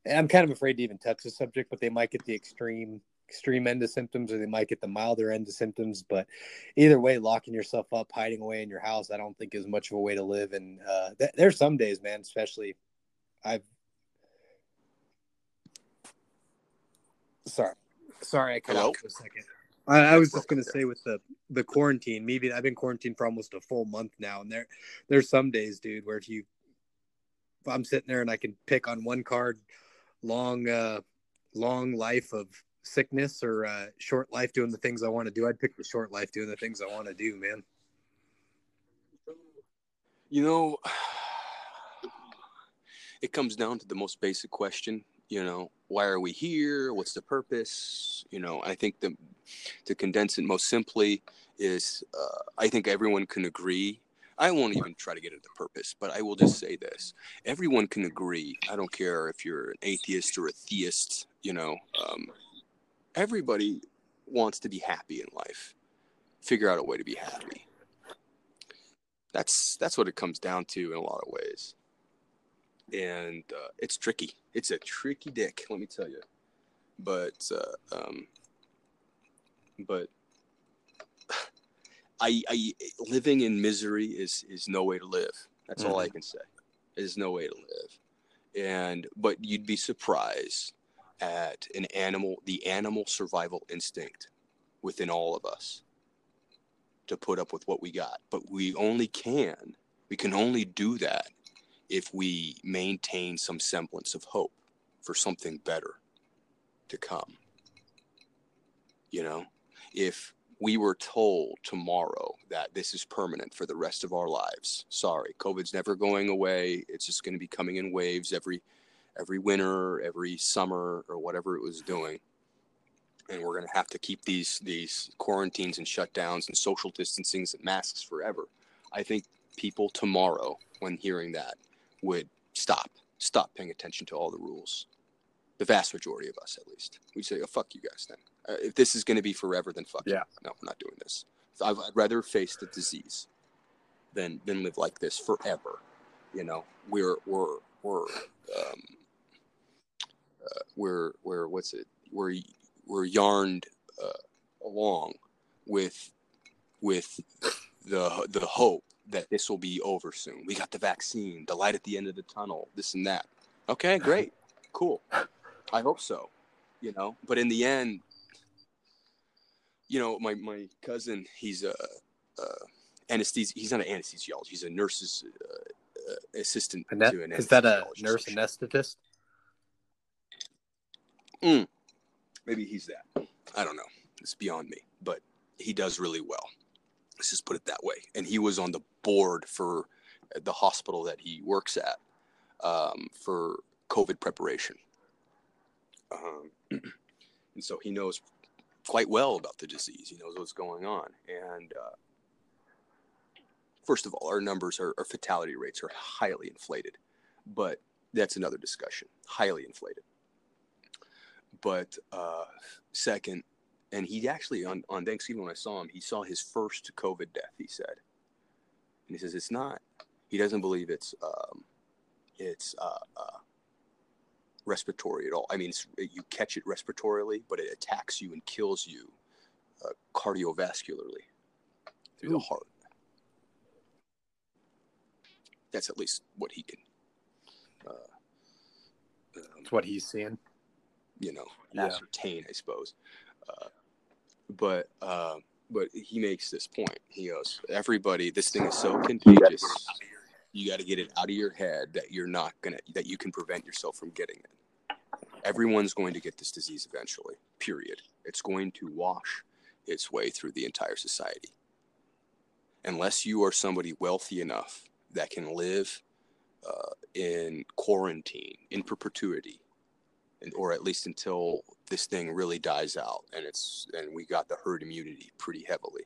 Speaker 1: And I'm kind of afraid to even touch the subject, but they might get the extreme extreme end of symptoms, or they might get the milder end of symptoms. But either way, locking yourself up, hiding away in your house, I don't think is much of a way to live. And uh, th- there's some days, man, especially I've. Sorry, sorry, I cut
Speaker 2: Hello?
Speaker 1: out for a second. I, I was just gonna say with the the quarantine. Maybe I've been quarantined for almost a full month now, and there there's some days, dude, where if you if I'm sitting there and I can pick on one card, long uh long life of sickness or uh short life doing the things I want to do, I'd pick the short life doing the things I want to do, man.
Speaker 2: You know, it comes down to the most basic question. You know, why are we here? What's the purpose? You know, I think the to condense it most simply is, uh, I think everyone can agree. I won't even try to get into purpose, but I will just say this: everyone can agree. I don't care if you're an atheist or a theist. You know, um, everybody wants to be happy in life. Figure out a way to be happy that's that's what it comes down to in a lot of ways and uh, it's tricky. It's a tricky dick let me tell you. But uh, um, but I, I living in misery is is no way to live. That's all i can say. Is no way to live. And but you'd be surprised at an animal the animal survival instinct within all of us to put up with what we got. But we only can, we can only do that if we maintain some semblance of hope for something better to come. You know, if we were told tomorrow that this is permanent for the rest of our lives, sorry, COVID's never going away. It's just going to be coming in waves every every winter, every summer, or whatever it was doing and we're going to have to keep these these quarantines and shutdowns and social distancings and masks forever. I think people tomorrow, when hearing that, would stop stop paying attention to all the rules. The vast majority of us, at least, we'd say, "Oh fuck you guys." Then, uh, if this is going to be forever, then fuck you.
Speaker 1: Yeah.
Speaker 2: No, we're not doing this. I'd, I'd rather face the disease than than live like this forever. You know, we're we're we're um, uh, we're we're what's it? We're we're yarned uh, along with with the the hope that this will be over soon. We got the vaccine, the light at the end of the tunnel, this and that. Okay, great, cool. I hope so. You know, but in the end, you know, my my cousin, he's a, a anesthesi- He's not an anesthesiologist. He's a nurse's uh, uh, assistant an
Speaker 1: is that a nurse anesthetist?
Speaker 2: Maybe he's that. I don't know. It's beyond me, but he does really well. Let's just put it that way. And he was on the board for the hospital that he works at um, for COVID preparation. Um, and so he knows quite well about the disease. He knows what's going on. And uh, first of all, our numbers, our, our fatality rates are highly inflated, but that's another discussion. Highly inflated. But uh, second, and he actually on, on Thanksgiving when I saw him, he saw his first COVID death. He said, and he says it's not. He doesn't believe it's um, it's uh, uh, respiratory at all. I mean, it's, you catch it respiratorily, but it attacks you and kills you uh, cardiovascularly through the heart. That's at least what he can. Uh, um,
Speaker 1: That's what he's seeing.
Speaker 2: you know
Speaker 1: Yeah.
Speaker 2: ascertain i suppose uh, but uh, but he makes this point. He goes everybody this thing is so contagious. You got to get it out of your head that you're not gonna that you can prevent yourself from getting it. Everyone's going to get this disease eventually period. It's going to wash its way through the entire society. Unless you are somebody wealthy enough that can live uh, in quarantine in perpetuity or at least until this thing really dies out and it's and we got the herd immunity pretty heavily.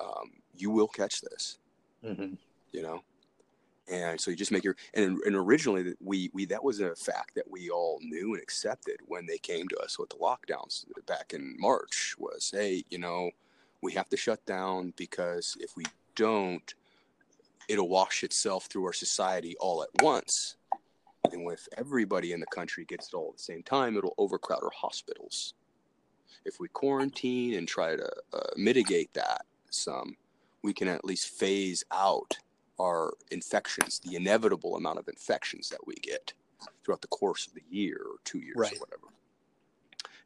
Speaker 2: Um, you will catch this.
Speaker 1: Mm-hmm.
Speaker 2: you know? And so you just make your and, and originally we we that was a fact that we all knew and accepted when they came to us with the lockdowns back in march was hey you know we have to shut down because if we don't it'll wash itself through our society all at once and if everybody in the country gets it all at the same time it'll overcrowd our hospitals if we quarantine and try to uh, mitigate that some we can at least phase out our infections, the inevitable amount of infections that we get throughout the course of the year or two years
Speaker 1: Right.
Speaker 2: or whatever.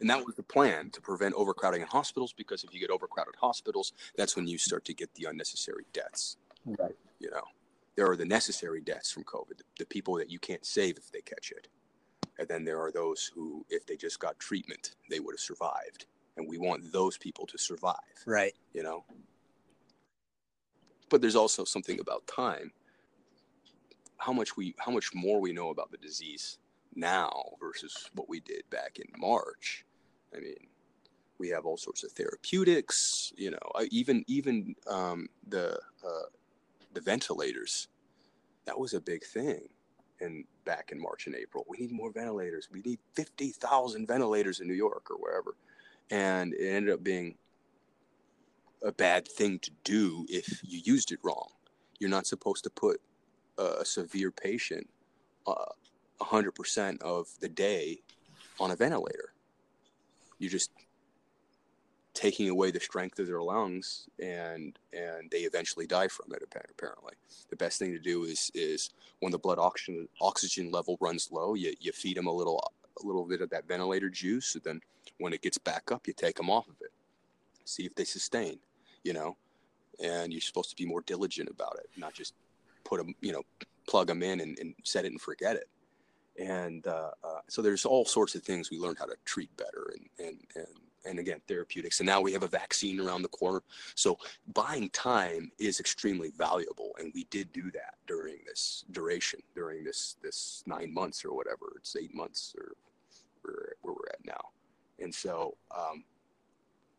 Speaker 2: And that was the plan to prevent overcrowding in hospitals because if you get overcrowded hospitals, that's when you start to get the unnecessary deaths.
Speaker 1: Right.
Speaker 2: You know, there are the necessary deaths from COVID, the people that you can't save if they catch it. And then there are those who, if they just got treatment, they would have survived. And we want those people to survive
Speaker 1: Right.
Speaker 2: you know but there's also something about time how much we how much more we know about the disease now versus what we did back in march i mean we have all sorts of therapeutics you know even even um, the uh, the ventilators that was a big thing and back in march and april we need more ventilators we need 50000 ventilators in new york or wherever and it ended up being a bad thing to do if you used it wrong. You're not supposed to put a severe patient uh, 100% of the day on a ventilator. You're just taking away the strength of their lungs and and they eventually die from it apparently. The best thing to do is is when the blood oxygen oxygen level runs low you, you feed them a little a little bit of that ventilator juice and then when it gets back up you take them off of it. See if they sustain you know and you're supposed to be more diligent about it not just put them you know plug them in and, and set it and forget it. And uh, uh, so there's all sorts of things we learned how to treat better and, and and and again therapeutics and now we have a vaccine around the corner so buying time is extremely valuable and we did do that during this duration during this this nine months or whatever it's eight months or where, where we're at now and so um,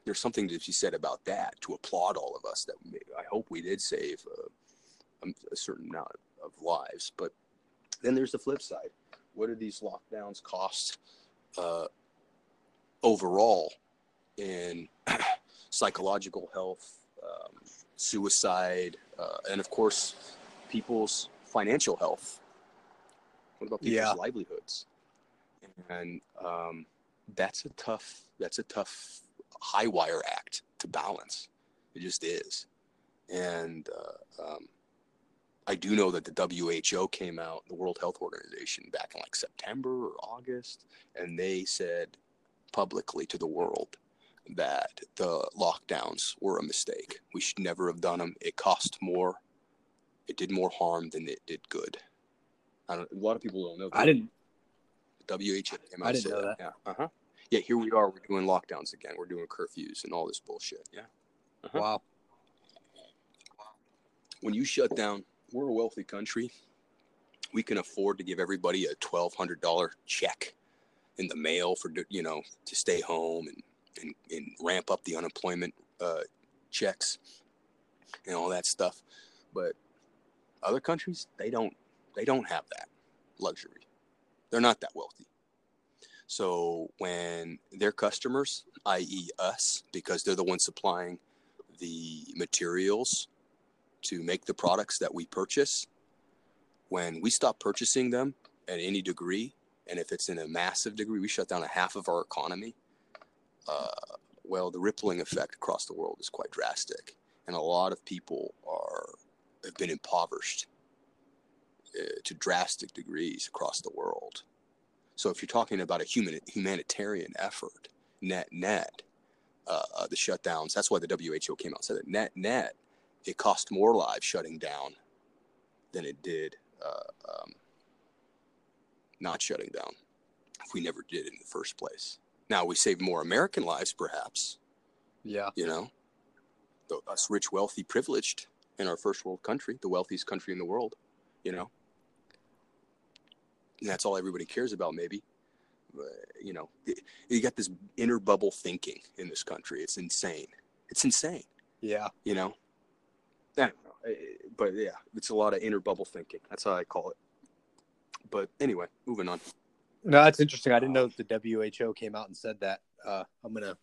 Speaker 2: there's something to be said about that to applaud all of us that I hope we did save a, a certain amount of lives. But then there's the flip side. What do these lockdowns cost uh, overall in psychological health, um, suicide, uh, and of course, people's financial health? What about people's
Speaker 1: Yeah.
Speaker 2: livelihoods? And um, that's a tough. That's a tough high wire act to balance It just is. And uh, um, I do know that the WHO came out, the World Health Organization, back in like September or August, and they said publicly to the world that the lockdowns were a mistake. We should never have done them. It cost more. It did more harm than it did good. I don't. A lot of people don't know. That.
Speaker 1: I didn't.
Speaker 2: WHO
Speaker 1: I didn't
Speaker 2: said
Speaker 1: know
Speaker 2: that. Yeah. Uh huh. Yeah. Here we are. We're doing lockdowns again. We're doing curfews and all this bullshit. Yeah. Uh-huh.
Speaker 1: Wow.
Speaker 2: When you shut down, we're a wealthy country. We can afford to give everybody a twelve hundred dollar check in the mail for you know to stay home and and, and ramp up the unemployment uh, checks and all that stuff. But other countries, they don't they don't have that luxury. They're not that wealthy. So when their customers, i.e., us, because they're the ones supplying the materials to make the products that we purchase, when we stop purchasing them at any degree, and if it's in a massive degree, we shut down a half of our economy. Uh, well, the rippling effect across the world is quite drastic, and a lot of people are have been impoverished uh, to drastic degrees across the world. So, if you're talking about a human humanitarian effort, net net, uh, uh, the shutdowns. That's why the WHO came out and said that net net, it cost more lives shutting down than it did uh, um, not shutting down. If we never did in the first place. Now we save more American lives, perhaps.
Speaker 1: Yeah.
Speaker 2: You know, the, us rich, wealthy, privileged in our first world country, the wealthiest country in the world. You know, and that's all everybody cares about, maybe. But, you know, you got this inner bubble thinking in this country. It's insane. It's insane.
Speaker 1: Yeah.
Speaker 2: You know, I don't know. But yeah, it's a lot of inner bubble thinking. That's how I call it. But anyway, moving on.
Speaker 1: No, that's interesting. I didn't know that the WHO came out and said that. Uh, I'm gonna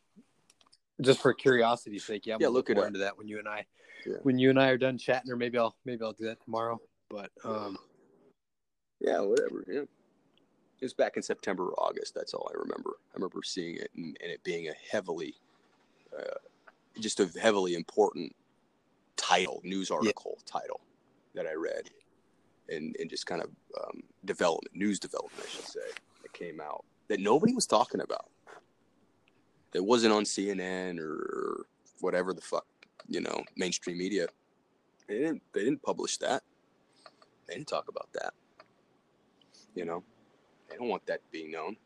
Speaker 1: just for curiosity's sake, yeah, I'm
Speaker 2: Yeah, look
Speaker 1: more into that when you and I
Speaker 2: Yeah.
Speaker 1: when you and I are done chatting, or maybe I'll maybe I'll do that tomorrow. But um,
Speaker 2: Yeah, whatever. Yeah. It was back in September or August. That's all I remember. I remember seeing it and, and it being a heavily, uh, just a heavily important title, news article title that I read, and and just kind of um, development, news development, I should say, that came out that nobody was talking about. It wasn't on CNN or whatever the fuck, you know, mainstream media. They didn't. They didn't publish that. They didn't talk about that. You know, they don't want that being known.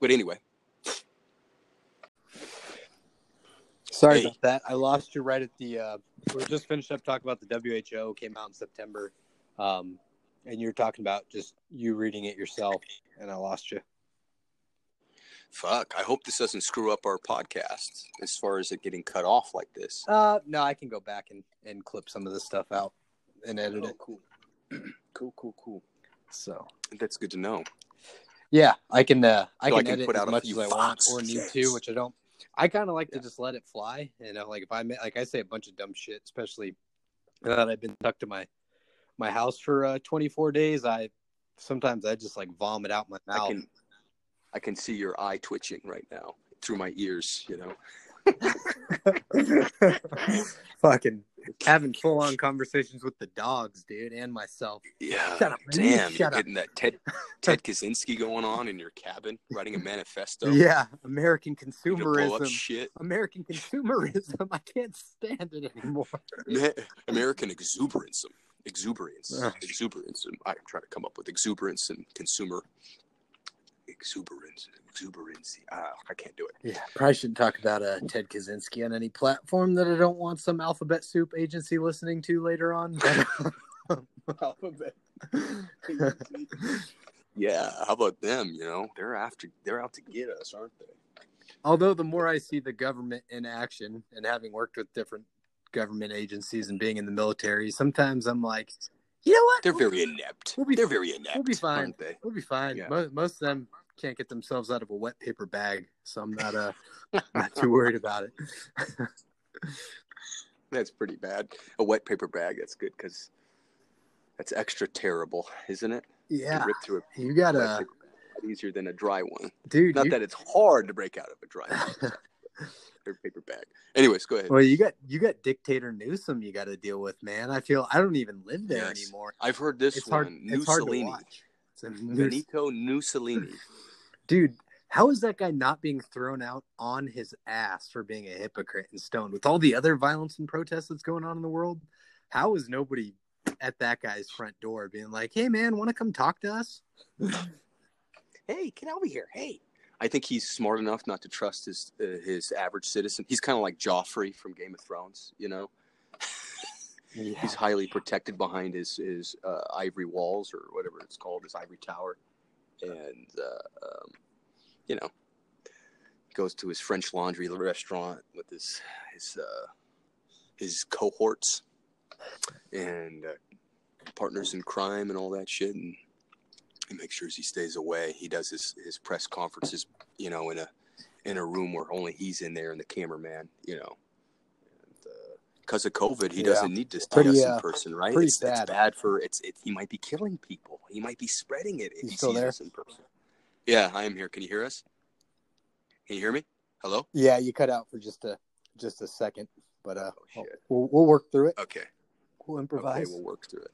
Speaker 2: But anyway,
Speaker 1: sorry
Speaker 2: Hey.
Speaker 1: about that. I lost you right at the. Uh, we were just finished up talking about the WHO came out in September, um, and you're talking about just you reading it yourself, and I lost you.
Speaker 2: fuck. I hope this doesn't screw up our podcast as far as it getting cut off like this.
Speaker 1: Uh, no, I can go back and and clip some of this stuff out and edit it.
Speaker 2: cool. cool, cool, cool.
Speaker 1: So
Speaker 2: That's good to know.
Speaker 1: yeah, I can. Uh, I
Speaker 2: So
Speaker 1: can,
Speaker 2: I can
Speaker 1: edit
Speaker 2: put
Speaker 1: as
Speaker 2: out
Speaker 1: much as I want or need to, which I don't. I kind of like
Speaker 2: Yeah.
Speaker 1: to just let it fly. You know, like if I like I say a bunch of dumb shit, especially now that I've been stuck to my my house for uh, 24 days. I sometimes I just like vomit out my
Speaker 2: I
Speaker 1: mouth.
Speaker 2: can, I can see your eye twitching right now through my ears. You know.
Speaker 1: Fucking having full on conversations with the dogs, dude, and myself.
Speaker 2: Yeah.
Speaker 1: Shut up,
Speaker 2: Damn,
Speaker 1: shut
Speaker 2: you're
Speaker 1: up.
Speaker 2: getting that Ted Ted Kaczynski going on in your cabin, writing a manifesto.
Speaker 1: Yeah, American
Speaker 2: You gonna blow up
Speaker 1: consumerism.
Speaker 2: shit.
Speaker 1: American consumerism. I can't stand it anymore.
Speaker 2: American exuberance, exuberance,
Speaker 1: Ugh.
Speaker 2: exuberance. I'm trying to come up with exuberance and consumer exuberance, exuberance. Ah, I can't do it.
Speaker 1: Yeah, probably shouldn't talk about uh, Ted Kaczynski on any platform that I don't want some alphabet soup agency listening to later on.
Speaker 2: Alphabet. Yeah, how about them? You know, they're after, they're out to get us, aren't they?
Speaker 1: Although the more I see the government in action and having worked with different government agencies and being in the military, sometimes I'm like, you know what?
Speaker 2: They're very inept.
Speaker 1: We'll be-
Speaker 2: they're very inept.
Speaker 1: we'll be fine.
Speaker 2: aren't they?
Speaker 1: We'll be fine.
Speaker 2: Yeah.
Speaker 1: Most, most of them can't get themselves out of a wet paper bag, so I'm not uh not too worried about it.
Speaker 2: That's pretty bad. A wet paper bag. That's good because that's extra terrible, isn't it? You
Speaker 1: Yeah,
Speaker 2: rip through
Speaker 1: you
Speaker 2: a
Speaker 1: gotta,
Speaker 2: wet paper bag easier than a dry one.
Speaker 1: dude.
Speaker 2: Not
Speaker 1: you-
Speaker 2: that it's hard to break out of a dry one. Paper bag. Anyways, go ahead.
Speaker 1: Well, you got you got dictator Newsom you got to deal with, man. I feel I don't even live there
Speaker 2: Yes.
Speaker 1: anymore.
Speaker 2: I've heard this
Speaker 1: It's
Speaker 2: one.
Speaker 1: hard. It's hard to
Speaker 2: Mussolini.
Speaker 1: watch. It's a Nus-
Speaker 2: Benito Mussolini.
Speaker 1: Dude, how is that guy not being thrown out on his ass for being a hypocrite and stoned with all the other violence and protests that's going on in the world? How is nobody at that guy's front door being like, "Hey, man, want to come talk to us?"
Speaker 2: hey, get over here. Hey. I think he's smart enough not to trust his uh, his average citizen. He's kind of like Joffrey from Game of Thrones, you know.
Speaker 1: Yeah.
Speaker 2: He's highly protected behind his his uh, ivory walls or whatever it's called, his ivory tower, and uh, um, you know, goes to his French Laundry restaurant with his his uh, his cohorts and uh, partners in crime and all that shit, and he makes sure he stays away. He does his his press conferences, you know, in a in a room where only he's in there and the cameraman, you know. Because of COVID, he
Speaker 1: Yeah.
Speaker 2: doesn't need to see us
Speaker 1: uh,
Speaker 2: in person, right?
Speaker 1: pretty
Speaker 2: it's, it's bad for it's. It, he might be killing people. He might be spreading it if
Speaker 1: You
Speaker 2: he
Speaker 1: still
Speaker 2: sees
Speaker 1: there?
Speaker 2: us in person. Yeah, I am here. Can you hear us? Can you hear me? Hello.
Speaker 1: Yeah, you cut out for just a just a second, but uh,
Speaker 2: Oh,
Speaker 1: we'll, we'll work through it.
Speaker 2: Okay.
Speaker 1: We'll
Speaker 2: Okay,
Speaker 1: improvise.
Speaker 2: we'll work through it.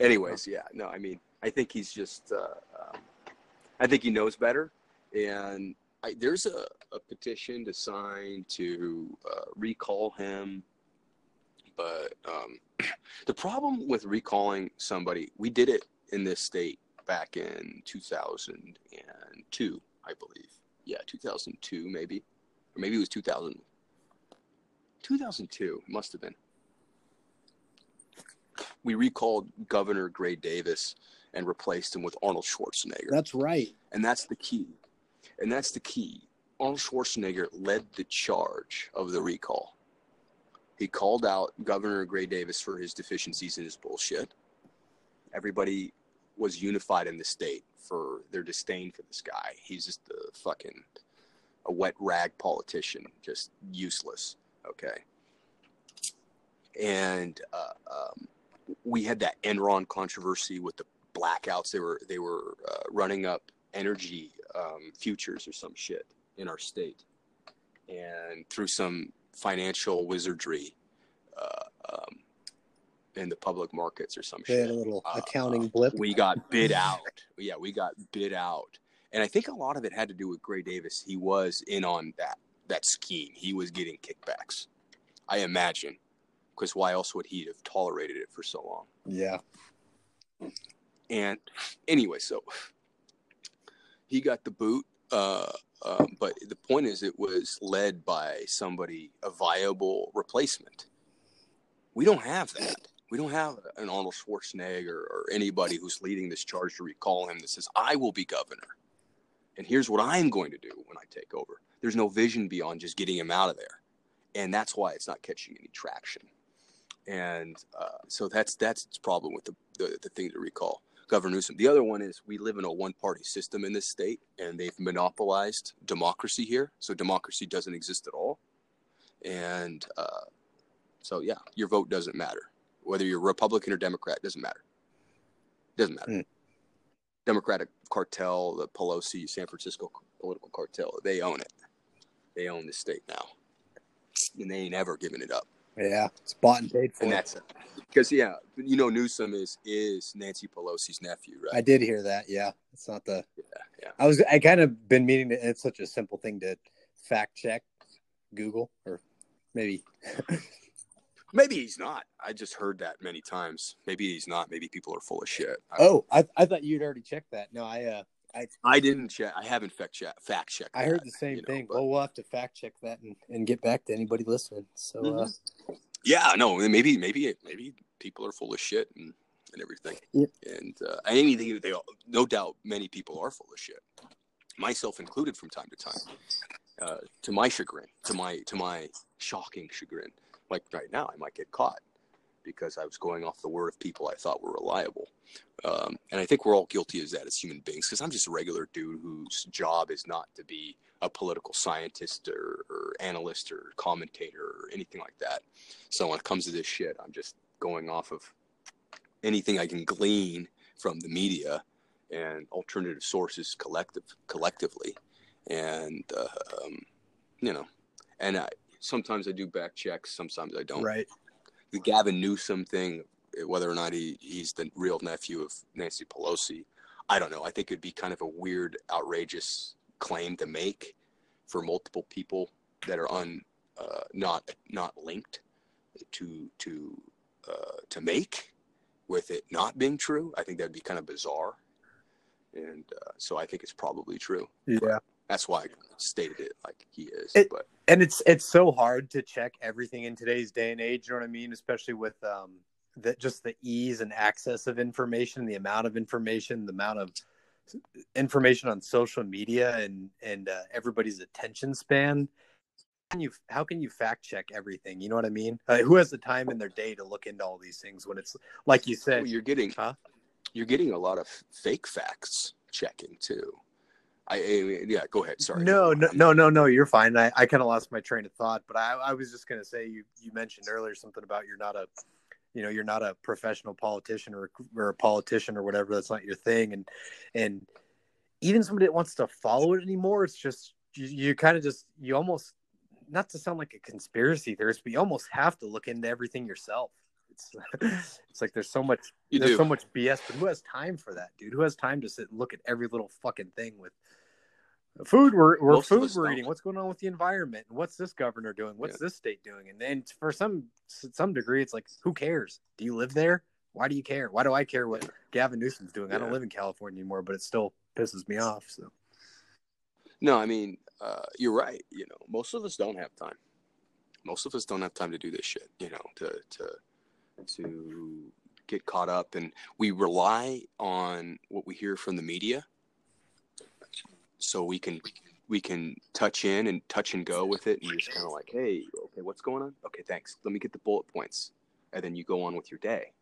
Speaker 2: Anyways, yeah, no, I mean, I think he's just, uh, um, I think he knows better. And I, there's a, a petition to sign to uh, recall him. But um, the problem with recalling somebody, we did it in this state back in 2002, I believe. Yeah, 2002, maybe. Or maybe it was 2000. 2002, must have been we recalled Governor Gray Davis and replaced him with Arnold Schwarzenegger.
Speaker 1: That's right.
Speaker 2: and that's the key. And that's the key. Arnold Schwarzenegger led the charge of the recall. He called out Governor Gray Davis for his deficiencies and his bullshit. Everybody was unified in the state for their disdain for this guy. He's just a fucking a wet rag politician, just useless. Okay. And uh, um, we had that Enron controversy with the blackouts. They were they were uh, running up energy um, futures or some shit in our state, and through some financial wizardry uh, um, in the public markets or some
Speaker 1: They
Speaker 2: shit
Speaker 1: had a little
Speaker 2: uh,
Speaker 1: accounting blip.
Speaker 2: we got bid out. Yeah, we got bid out, and I think a lot of it had to do with Gray Davis. He was in on that that scheme. He was getting kickbacks, I imagine, because why else would he have tolerated it for so long?
Speaker 1: Yeah.
Speaker 2: And anyway, so he got the boot. Uh, um, but the point is, it was led by somebody, a viable replacement. We don't have that. We don't have an Arnold Schwarzenegger or anybody who's leading this charge to recall him that says, I will be governor. And here's what I'm going to do when I take over. There's no vision beyond just getting him out of there. And that's why it's not catching any traction. And uh, so that's that's the problem with the, the, the thing to recall. Governor Newsom. The other one is we live in a one party system in this state and they've monopolized democracy here. So democracy doesn't exist at all. And uh, so, yeah, your vote doesn't matter. Whether you're Republican or Democrat, doesn't matter. Doesn't matter.
Speaker 1: Hmm.
Speaker 2: Democratic cartel, the Pelosi, San Francisco political cartel, they own it. They own the state now. And they ain't ever giving it up
Speaker 1: Yeah. It's bought and paid for.
Speaker 2: and that's it. Because yeah, you know Newsom is is Nancy Pelosi's nephew, right?
Speaker 1: I did hear that. Yeah. It's not the.
Speaker 2: Yeah, yeah.
Speaker 1: I was. I kind of been meaning to. It's such a simple thing to fact check Google or maybe.
Speaker 2: Maybe he's not. I just heard that many times. Maybe he's not. Maybe people are full of shit. I,
Speaker 1: Oh, I, I thought you'd already checked that. No, I uh I
Speaker 2: I didn't check. I haven't fact check fact checked.
Speaker 1: I heard
Speaker 2: that,
Speaker 1: the same
Speaker 2: you know,
Speaker 1: thing.
Speaker 2: but-
Speaker 1: well, we'll have to fact check that and, and get back to anybody listening. So uh,
Speaker 2: Mhm. yeah, no, maybe maybe maybe people are full of shit and and everything.
Speaker 1: Yep.
Speaker 2: And uh, they, they all, no doubt many people are full of shit, myself included from time to time. Uh, to my chagrin, to my to my shocking chagrin, like right now, I might get caught because I was going off the word of people I thought were reliable. Um, and I think we're all guilty of that as human beings because I'm just a regular dude whose job is not to be a political scientist or, or analyst or commentator or anything like that. So when it comes to this shit, I'm just going off of anything I can glean from the media and alternative sources collective collectively. And, uh, um, you know, and I, sometimes I do back checks, sometimes I don't.
Speaker 1: Right.
Speaker 2: The Gavin Newsom thing, whether or not he, he's the real nephew of Nancy Pelosi, I don't know. I think it'd be kind of a weird, outrageous claim to make for multiple people that are un uh, not not linked to to uh, to make with it not being true. I think that'd be kind of bizarre, and uh, so I think it's probably true.
Speaker 1: Yeah.
Speaker 2: That's why I stated it like he is.
Speaker 1: It-
Speaker 2: but
Speaker 1: and it's it's so hard to check everything in today's day and age you know what i mean especially with um that just the ease and access of information the amount of information the amount of information on social media and and uh, everybody's attention span How can you how can you fact check everything you know what i mean uh, who has the time in their day to look into all these things when it's like you said
Speaker 2: well, you're getting
Speaker 1: Huh?
Speaker 2: you're getting a lot of fake facts checking too. I, yeah, go ahead. Sorry.
Speaker 1: No, no, no, no, no. You're fine. I, I kind of lost my train of thought, but I, I was just gonna say you you mentioned earlier something about you're not a, you know, you're not a professional politician or, or a politician or whatever. That's not your thing, and and even somebody that wants to follow it anymore, it's just you, you kind of just you almost not to sound like a conspiracy theorist, but you almost have to look into everything yourself. It's it's like there's so much
Speaker 2: You
Speaker 1: there's
Speaker 2: do.
Speaker 1: so much BS, but who has time for that, dude? Who has time to sit and look at every little fucking thing with food we're, we're food we're eating? What's going on with the environment? And what's this governor doing? What's this state doing? And then for some some degree, it's like, who cares? Do you live there? Why do you care? Why do I care what Gavin Newsom's doing? I don't live in California anymore, but it still pisses me off. So
Speaker 2: No, I mean, uh, you're right. You know, most of us don't have time. Most of us don't have time to do this shit. You know, to to to get caught up, and we rely on what we hear from the media, so we can we can touch in and touch and go with it, and you're just kind of like, hey, okay, what's going on? Okay, thanks. Let me get the bullet points, and then you go on with your day.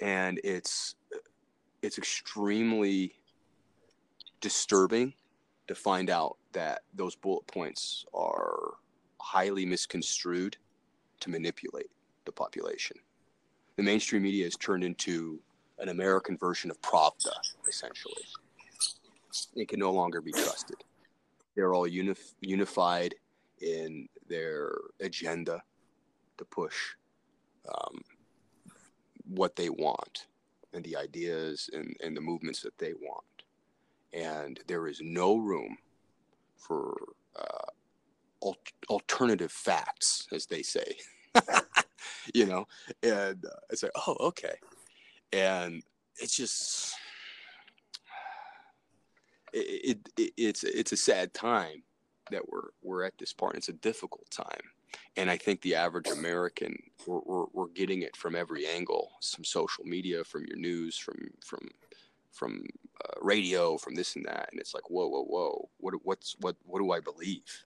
Speaker 2: And it's it's extremely disturbing to find out that those bullet points are highly misconstrued to manipulate the population. The mainstream media has turned into an American version of Pravda, essentially. It can no longer be trusted. They're all unif- unified in their agenda to push um, what they want and the ideas and, and the movements that they want and there is no room for uh, al- alternative facts, as they say. you know, and uh, it's like, oh, okay, and it's just it, it, it it's it's a sad time that we're we're at this part. It's a difficult time, and I think the average American we're, we're, we're getting it from every angle, from social media, from your news, from from from uh, radio, from this and that, and it's like, whoa, whoa, whoa, what what's what what do I believe?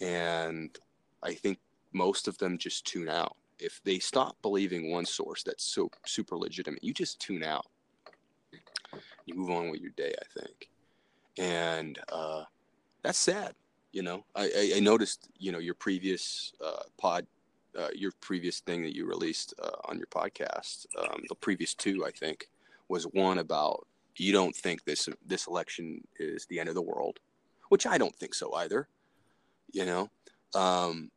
Speaker 2: And I think most of them just tune out. If they stop believing one source that's so super legitimate, you just tune out. You move on with your day, I think, and uh, that's sad. You know, I, I, I noticed, you know, your previous uh, pod, uh, your previous thing that you released uh, on your podcast, um, the previous two, I think, was one about you don't think this this election is the end of the world, which I don't think so either. You know, um,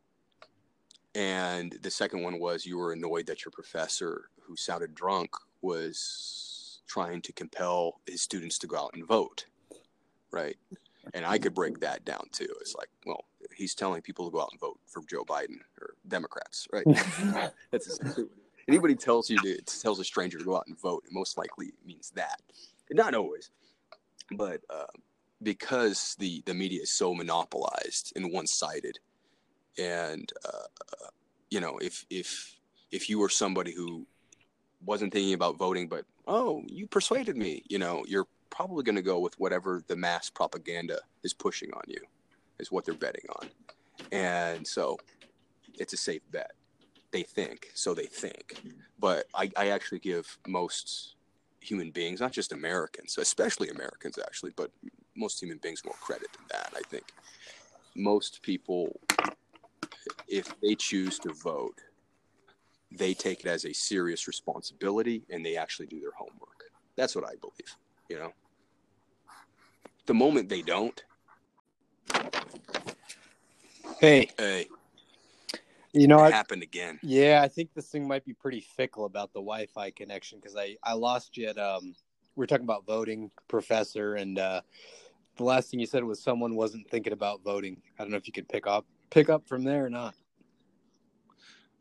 Speaker 2: and the second one was you were annoyed that your professor, who sounded drunk, was trying to compel his students to go out and vote, right? And I could break that down too. It's like, well, he's telling people to go out and vote for Joe Biden or Democrats, right? That's what anybody tells you to tells a stranger to go out and vote. It most likely means that. Not always, but uh, because the the media is so monopolized and one sided, and uh, you know, if if if you were somebody who wasn't thinking about voting, but oh, you persuaded me, you know, you're probably going to go with whatever the mass propaganda is pushing on you, is what they're betting on, and so it's a safe bet. They think, so they think. But I, I actually give most human beings, not just Americans, especially Americans actually, but most human beings more credit than that. I think most people, if they choose to vote, they take it as a serious responsibility and they actually do their homework. That's what I believe, you know. The moment they don't,
Speaker 1: Hey,
Speaker 2: Hey,
Speaker 1: you know,
Speaker 2: it
Speaker 1: I,
Speaker 2: happened again.
Speaker 1: yeah, I think this thing might be pretty fickle about the Wi-Fi connection because I I lost you at um. We are talking about voting, professor, and uh, the last thing you said was someone wasn't thinking about voting. I don't know if you could pick up pick up from there or not.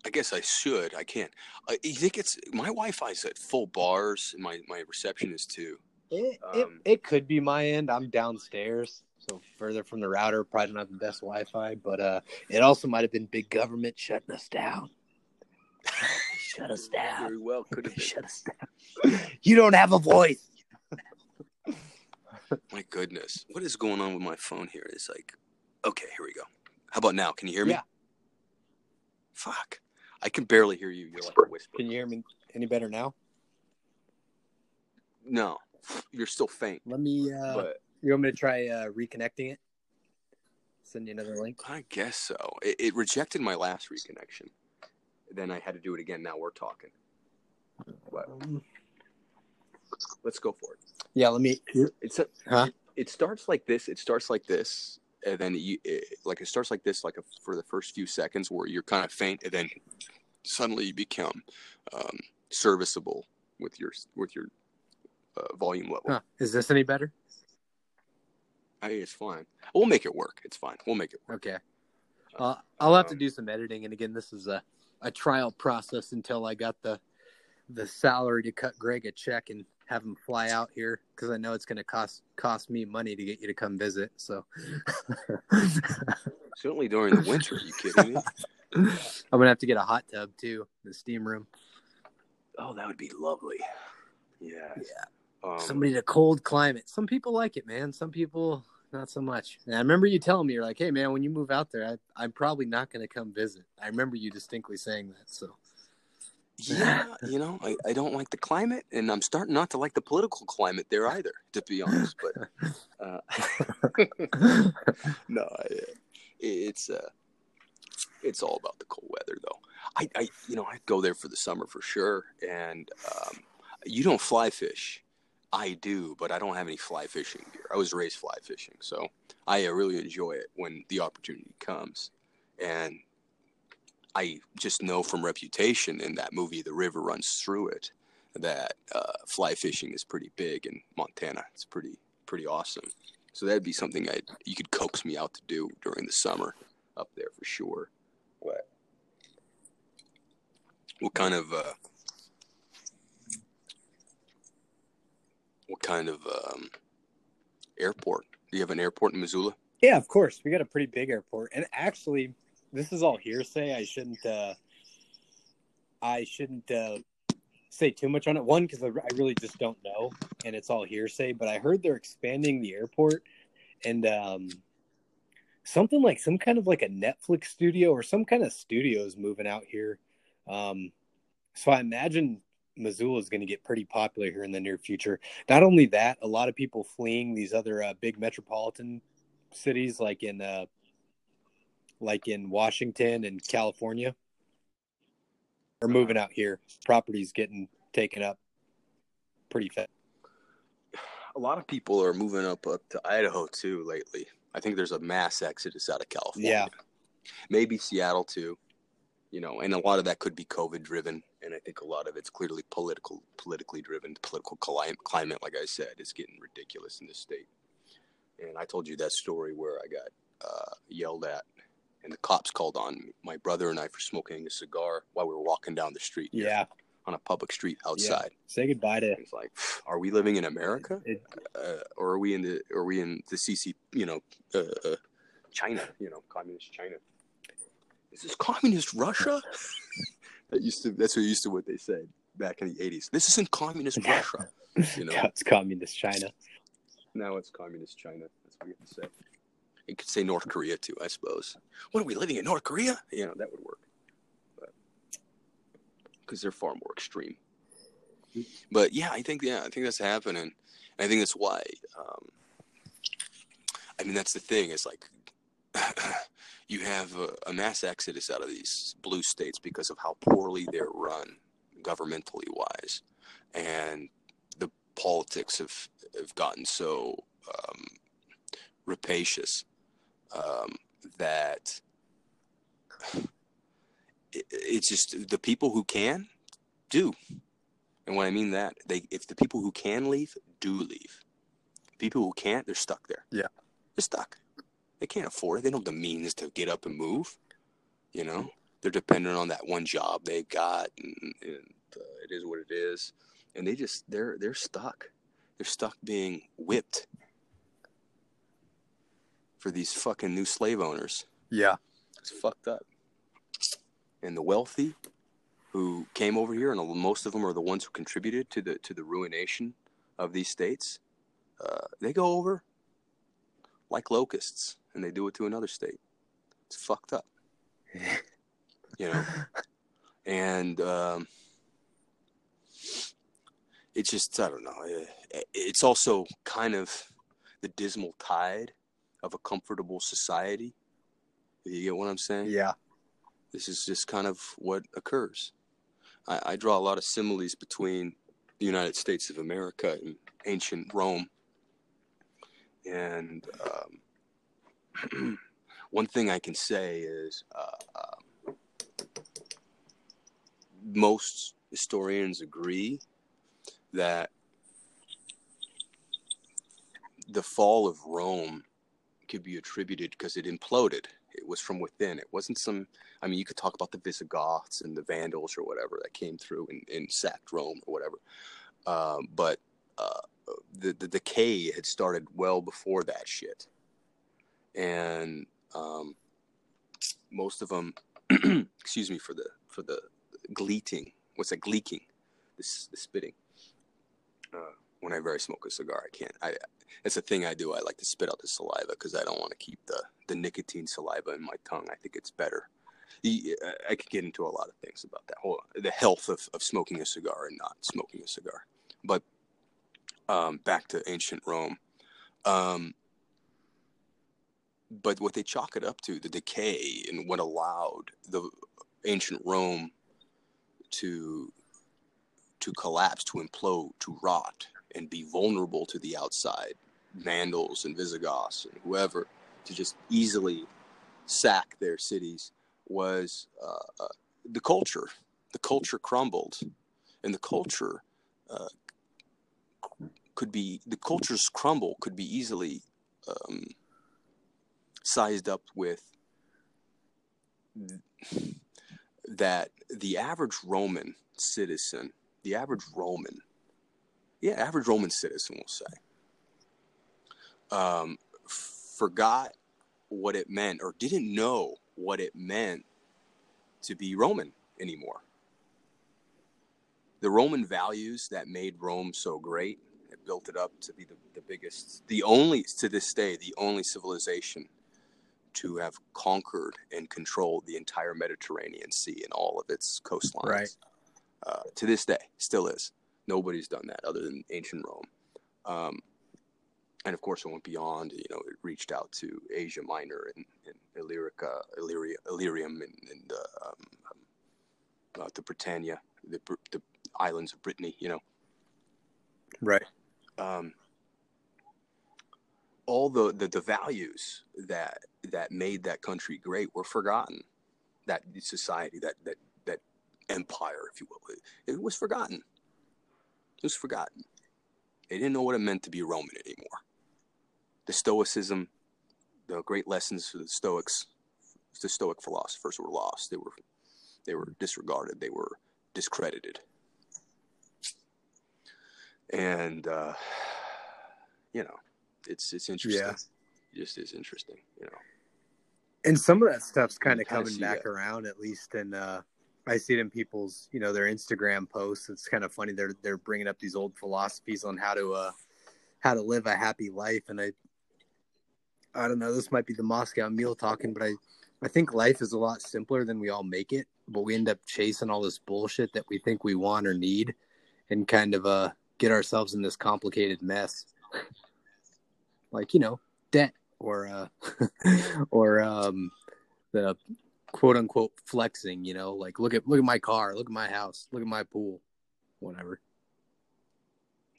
Speaker 2: I guess I should. I can't. Uh, you think it's my Wi-Fi's at full bars, and my my reception is too.
Speaker 1: It,
Speaker 2: Um,
Speaker 1: it, it could be my end. I'm downstairs, so further from the router. Probably don't the best Wi-Fi, but uh, it also might have been big government shutting us down. Shut us down.
Speaker 2: Very well, could have.
Speaker 1: Shut us down. You don't have a voice.
Speaker 2: My goodness, what is going on with my phone here? It's like, okay, here we go. How about now? Can you hear me?
Speaker 1: Yeah.
Speaker 2: Fuck, I can barely hear you. You're like a whisper.
Speaker 1: Can you hear me any better now?
Speaker 2: No, you're still faint.
Speaker 1: Let me. Uh,
Speaker 2: But
Speaker 1: you want me to try uh, reconnecting it? Send you another link.
Speaker 2: I guess so. It, it rejected my last reconnection. Then I had to do it again. Now we're talking. But
Speaker 1: Um,
Speaker 2: let's go for it.
Speaker 1: yeah, let me.
Speaker 2: It's a,
Speaker 1: Huh?
Speaker 2: it starts like this. It starts like this, and then you it, like it starts like this, like a, for the first few seconds where you're kind of faint, and then suddenly you become um, serviceable with your with your uh, volume level.
Speaker 1: Huh. Is this any better?
Speaker 2: I, it's fine. We'll make it work. It's fine. We'll make it work.
Speaker 1: Okay. Uh, I'll have to
Speaker 2: Um,
Speaker 1: do some editing, and again, this is a, a trial process until I got the the salary to cut Greg a check and have him fly out here because I know it's going to cost cost me money to get you to come visit. So
Speaker 2: Certainly during the winter. You kidding me?
Speaker 1: I'm gonna have to get a hot tub too, the steam room.
Speaker 2: Oh, that would be lovely. Yeah. Yeah. Um,
Speaker 1: Somebody in a cold climate. Some people like it, man. Some people not so much. And I remember you telling me you're like, "Hey, man, when you move out there, I, I'm probably not going to come visit." I remember you distinctly saying that. So
Speaker 2: Yeah, you know, I, I don't like the climate, and I'm starting not to like the political climate there either, to be honest. But uh, no, I, it's uh, it's all about the cold weather, though. I, I, you know, I'd go there for the summer for sure. And um, you don't fly fish. I do, but I don't have any fly fishing gear. I was raised fly fishing, so I uh, really enjoy it when the opportunity comes. And I just know from reputation in that movie, The River Runs Through It, that uh, fly fishing is pretty big in Montana. It's pretty pretty awesome. So that'd be something I you could coax me out to do during the summer up there for sure. What? What kind of uh, what kind of um, airport? Do you have an airport in Missoula?
Speaker 1: yeah, of course, we got a pretty big airport, and actually, this is all hearsay. I shouldn't. uh I shouldn't uh say too much on it. One, because I really just don't know, and it's all hearsay. But I heard they're expanding the airport, and um something like some kind of like a Netflix studio or some kind of studio is moving out here. Um, so I imagine Missoula is going to get pretty popular here in the near future. Not only that, a lot of people fleeing these other uh, big metropolitan cities, like in uh, like in Washington and California, are moving out here. Properties getting taken up pretty fast.
Speaker 2: A lot of people are moving up up to Idaho too lately. I think there's a mass exodus out of California.
Speaker 1: Yeah.
Speaker 2: Maybe Seattle too. You know, and a lot of that could be COVID driven, and I think a lot of it's clearly political, politically driven. The political cli- climate, like I said, is getting ridiculous in this state. And I told you that story where I got uh, yelled at, and the cops called on my brother and I for smoking a cigar while we were walking down the street.
Speaker 1: Yeah.
Speaker 2: on a public street outside. Yeah.
Speaker 1: Say goodbye to
Speaker 2: It's like, are we living in America,
Speaker 1: it.
Speaker 2: uh, or are we in the, are we in the CC, you know, uh, uh, China, you know, communist China? Is this communist Russia? that used to, that's what used to what they said back in the '80s. This isn't communist Russia. You know.
Speaker 1: it's communist China.
Speaker 2: Now it's communist China. That's what you have to say. You could say North Korea too, I suppose. What are we living in North Korea? You know, that would work. Because they're far more extreme. But yeah, I think yeah, I think that's happening. And I think that's why. Um, I mean, that's the thing. It's like you have a, a mass exodus out of these blue states because of how poorly they're run, governmentally wise, and the politics have have gotten so um, rapacious um, that it's just the people who can do. And when I mean that, they if the people who can leave do leave. People who can't, they're stuck there.
Speaker 1: Yeah.
Speaker 2: They're stuck. They can't afford it. They don't have the means to get up and move. You know, they're dependent on that one job they got, and, and uh, it is what it is. And they just they're they're stuck. They're stuck being whipped for these fucking new slave owners.
Speaker 1: Yeah.
Speaker 2: It's fucked up. And the wealthy who came over here, and most of them are the ones who contributed to the to the ruination of these states. Uh, they go over like locusts, and they do it to another state. It's fucked up, you know. And um, it's just I don't know. It's also kind of the dismal tide of a comfortable society. You get what I'm saying?
Speaker 1: Yeah.
Speaker 2: This is just kind of what occurs. I, I draw a lot of similes between the United States of America and ancient Rome. And um, one thing I can say is uh, uh, most historians agree that the fall of Rome could be attributed because it imploded. It was from within. It wasn't some. I mean, you could talk about the Visigoths and the Vandals or whatever that came through and, and sacked Rome or whatever. Um, but uh, the the decay had started well before that shit, and um, most of them, excuse me for the for the gleeting. What's that gleeking? This the spitting. Uh, whenever I very smoke a cigar, I can't. I it's a thing I do. I like to spit out the saliva because I don't want to keep the the nicotine saliva in my tongue. I think it's better. I could get into a lot of things about that whole the health of, of smoking a cigar and not smoking a cigar. But um, back to ancient Rome. Um, but what they chalk it up to, the decay and what allowed the ancient Rome to to collapse, to implode, to rot, and be vulnerable to the outside Vandals and Visigoths and whoever to just easily sack their cities was uh, uh, the culture. The culture crumbled, and the culture uh, could be the culture's crumble could be easily um, sized up with th- that the average Roman citizen, the average Roman yeah, average Roman citizen will say, um, forgot what it meant or didn't know what it meant to be Roman anymore. The Roman values that made Rome so great, it built it up to be the, the biggest, the only, to this day, the only civilization to have conquered and controlled the entire Mediterranean Sea and all of its coastlines.
Speaker 1: Right.
Speaker 2: Uh, to this day, still is. Nobody's done that other than ancient Rome. Um, and of course, it went beyond. You know, it reached out to Asia Minor and, and Illyrica, Illyria, Illyrium, and, and uh, um, um, uh, the Britannia, the, the islands of Brittany. You know,
Speaker 1: right.
Speaker 2: Um, all the, the the values that that made that country great were forgotten. That society, that that that empire, if you will, it, it was forgotten. It was forgotten. They didn't know what it meant to be Roman anymore. The Stoicism, the great lessons of the Stoics, the Stoic philosophers were lost. They were, they were disregarded. They were discredited. And uh, you know, it's it's interesting. Yeah. It just is interesting, you know.
Speaker 1: And some of that stuff's kind of coming back that. around, at least in uh, I see it in people's, you know, their Instagram posts. It's kind of funny. They're they're bringing up these old philosophies on how to uh, how to live a happy life, and I I don't know. This might be the Moscow mule talking, but I I think life is a lot simpler than we all make it. But we end up chasing all this bullshit that we think we want or need, and kind of uh get ourselves in this complicated mess, like you know, debt or uh or um the quote unquote flexing, you know, like look at look at my car, look at my house, look at my pool, whatever.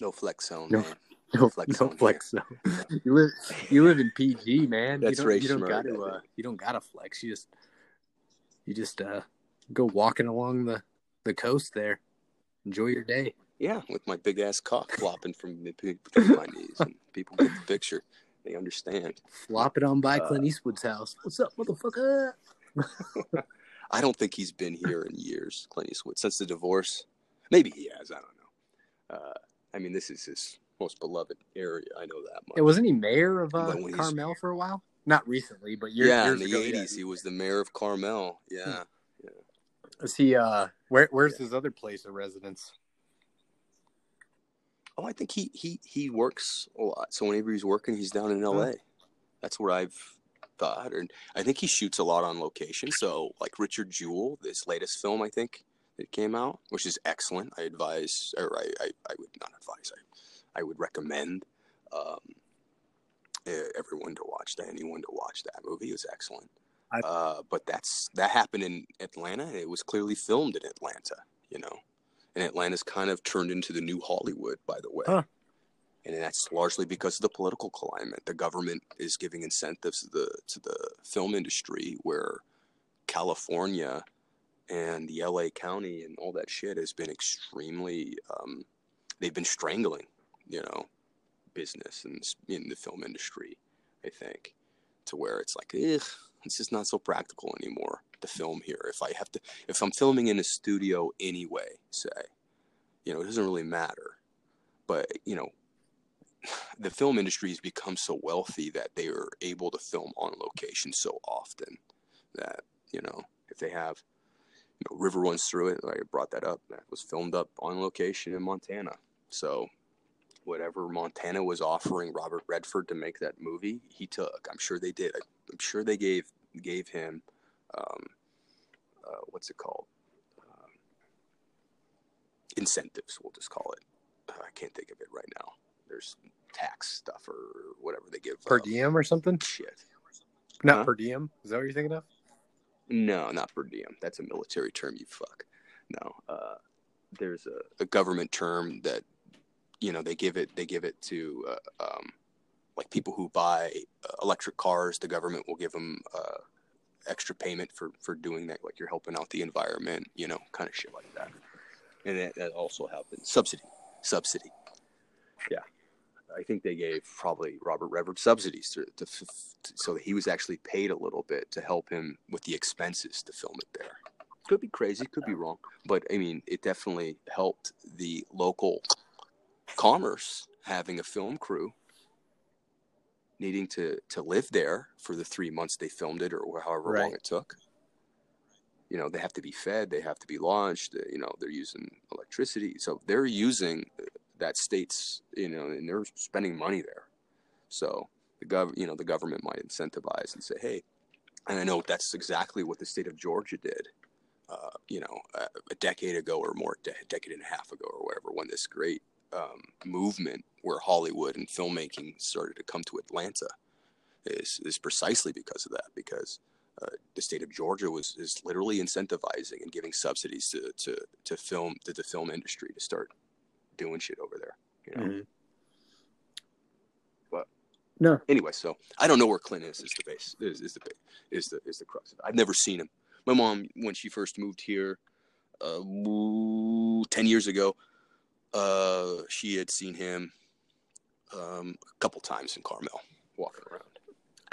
Speaker 2: No flex zone.
Speaker 1: No, man. no flex no zone. Flex zone. you live you live in PG, man.
Speaker 2: That's
Speaker 1: you don't,
Speaker 2: you
Speaker 1: don't got to uh, you don't got to flex. You just you just uh Go walking along the the coast there. Enjoy your day.
Speaker 2: Yeah, with my big ass cock flopping from between my knees, and people get the picture. They understand.
Speaker 1: Flop it on by
Speaker 2: Uh,
Speaker 1: Clint Eastwood's house. What's up, motherfucker?
Speaker 2: I don't think he's been here in years, Clint Eastwood, since the divorce. Maybe he has. I don't know. Uh, I mean, this is his most beloved area. I know that much.
Speaker 1: It wasn't he mayor of uh,
Speaker 2: But when he's-
Speaker 1: Carmel for a while? Not recently, but years,
Speaker 2: yeah,
Speaker 1: years
Speaker 2: in the
Speaker 1: yeah.
Speaker 2: '80s, he was the mayor of Carmel. Yeah.
Speaker 1: Is he? Uh, where where's his other place of residence?
Speaker 2: Oh, I think he he he works a lot. So whenever he's working, he's down in L.A. That's where I've thought, and I think he shoots a lot on location. So like Richard Jewell, this latest film, I think that came out, which is excellent. I advise, or I I, I would not advise. I I would recommend um, everyone to watch that. Anyone to watch that movie. It was excellent.
Speaker 1: I-
Speaker 2: uh, but that's that happened in Atlanta. and It was clearly filmed in Atlanta. You know and Atlanta's kind of turned into the new Hollywood, by the way.
Speaker 1: Huh.
Speaker 2: And that's largely because of the political climate. The government is giving incentives to the to the film industry, where California and the LA County and all that shit has been extremely. Um, they've been strangling, you know, business and in the film industry. I think to where it's like, it's just not so practical anymore to film here. If I have to, if I'm filming in a studio anyway, say, you know, it doesn't really matter. But you know, the film industry has become so wealthy that they are able to film on location so often that you know, if they have, you know, river runs through it. I brought that up. That was filmed up on location in Montana. So whatever Montana was offering Robert Redford to make that movie, he took. I'm sure they did. I, I'm sure they gave gave him um, uh, what's it called? Um, incentives. We'll just call it. I can't think of it right now. There's tax stuff or whatever they give.
Speaker 1: Per
Speaker 2: uh,
Speaker 1: diem or something?
Speaker 2: Shit.
Speaker 1: Not
Speaker 2: Huh?
Speaker 1: per diem. Is that what you're thinking of?
Speaker 2: No, not per diem. That's a military term. You fuck. No. Uh, there's a, a government term that you know they give it. They give it to uh, um, like people who buy electric cars. The government will give them uh, extra payment for for doing that. Like you're helping out the environment. You know, kind of shit like that. And that, that also happens. Subsidy. Subsidy. Yeah. I think they gave probably Robert Redford subsidies to, to, to so that he was actually paid a little bit to help him with the expenses to film it there. Could be crazy, could be wrong, but I mean, it definitely helped the local commerce having a film crew needing to to live there for the three months they filmed it or however long it took. You know, they have to be fed, they have to be launched. uh, You know, they're using electricity, so they're using that state's you know, and they're spending money there. So the gov, you know, the government might incentivize and say, hey, and I know that's exactly what the state of Georgia did. Uh, you know, a, a decade ago or more, de- decade and a half ago or whatever, when this great um, movement where Hollywood and filmmaking started to come to Atlanta is is precisely because of that. Because uh, the state of Georgia was is literally incentivizing and giving subsidies to to to film to the film industry to start doing shit over there. You know.
Speaker 1: Mhm.
Speaker 2: But
Speaker 1: No.
Speaker 2: anyway, so I don't know where Clint is. Is the base is, is the is the is the crux of it. I've never seen him. My mom, when she first moved here, uh, ten years ago, uh, she had seen him um, a couple times in Carmel walking around.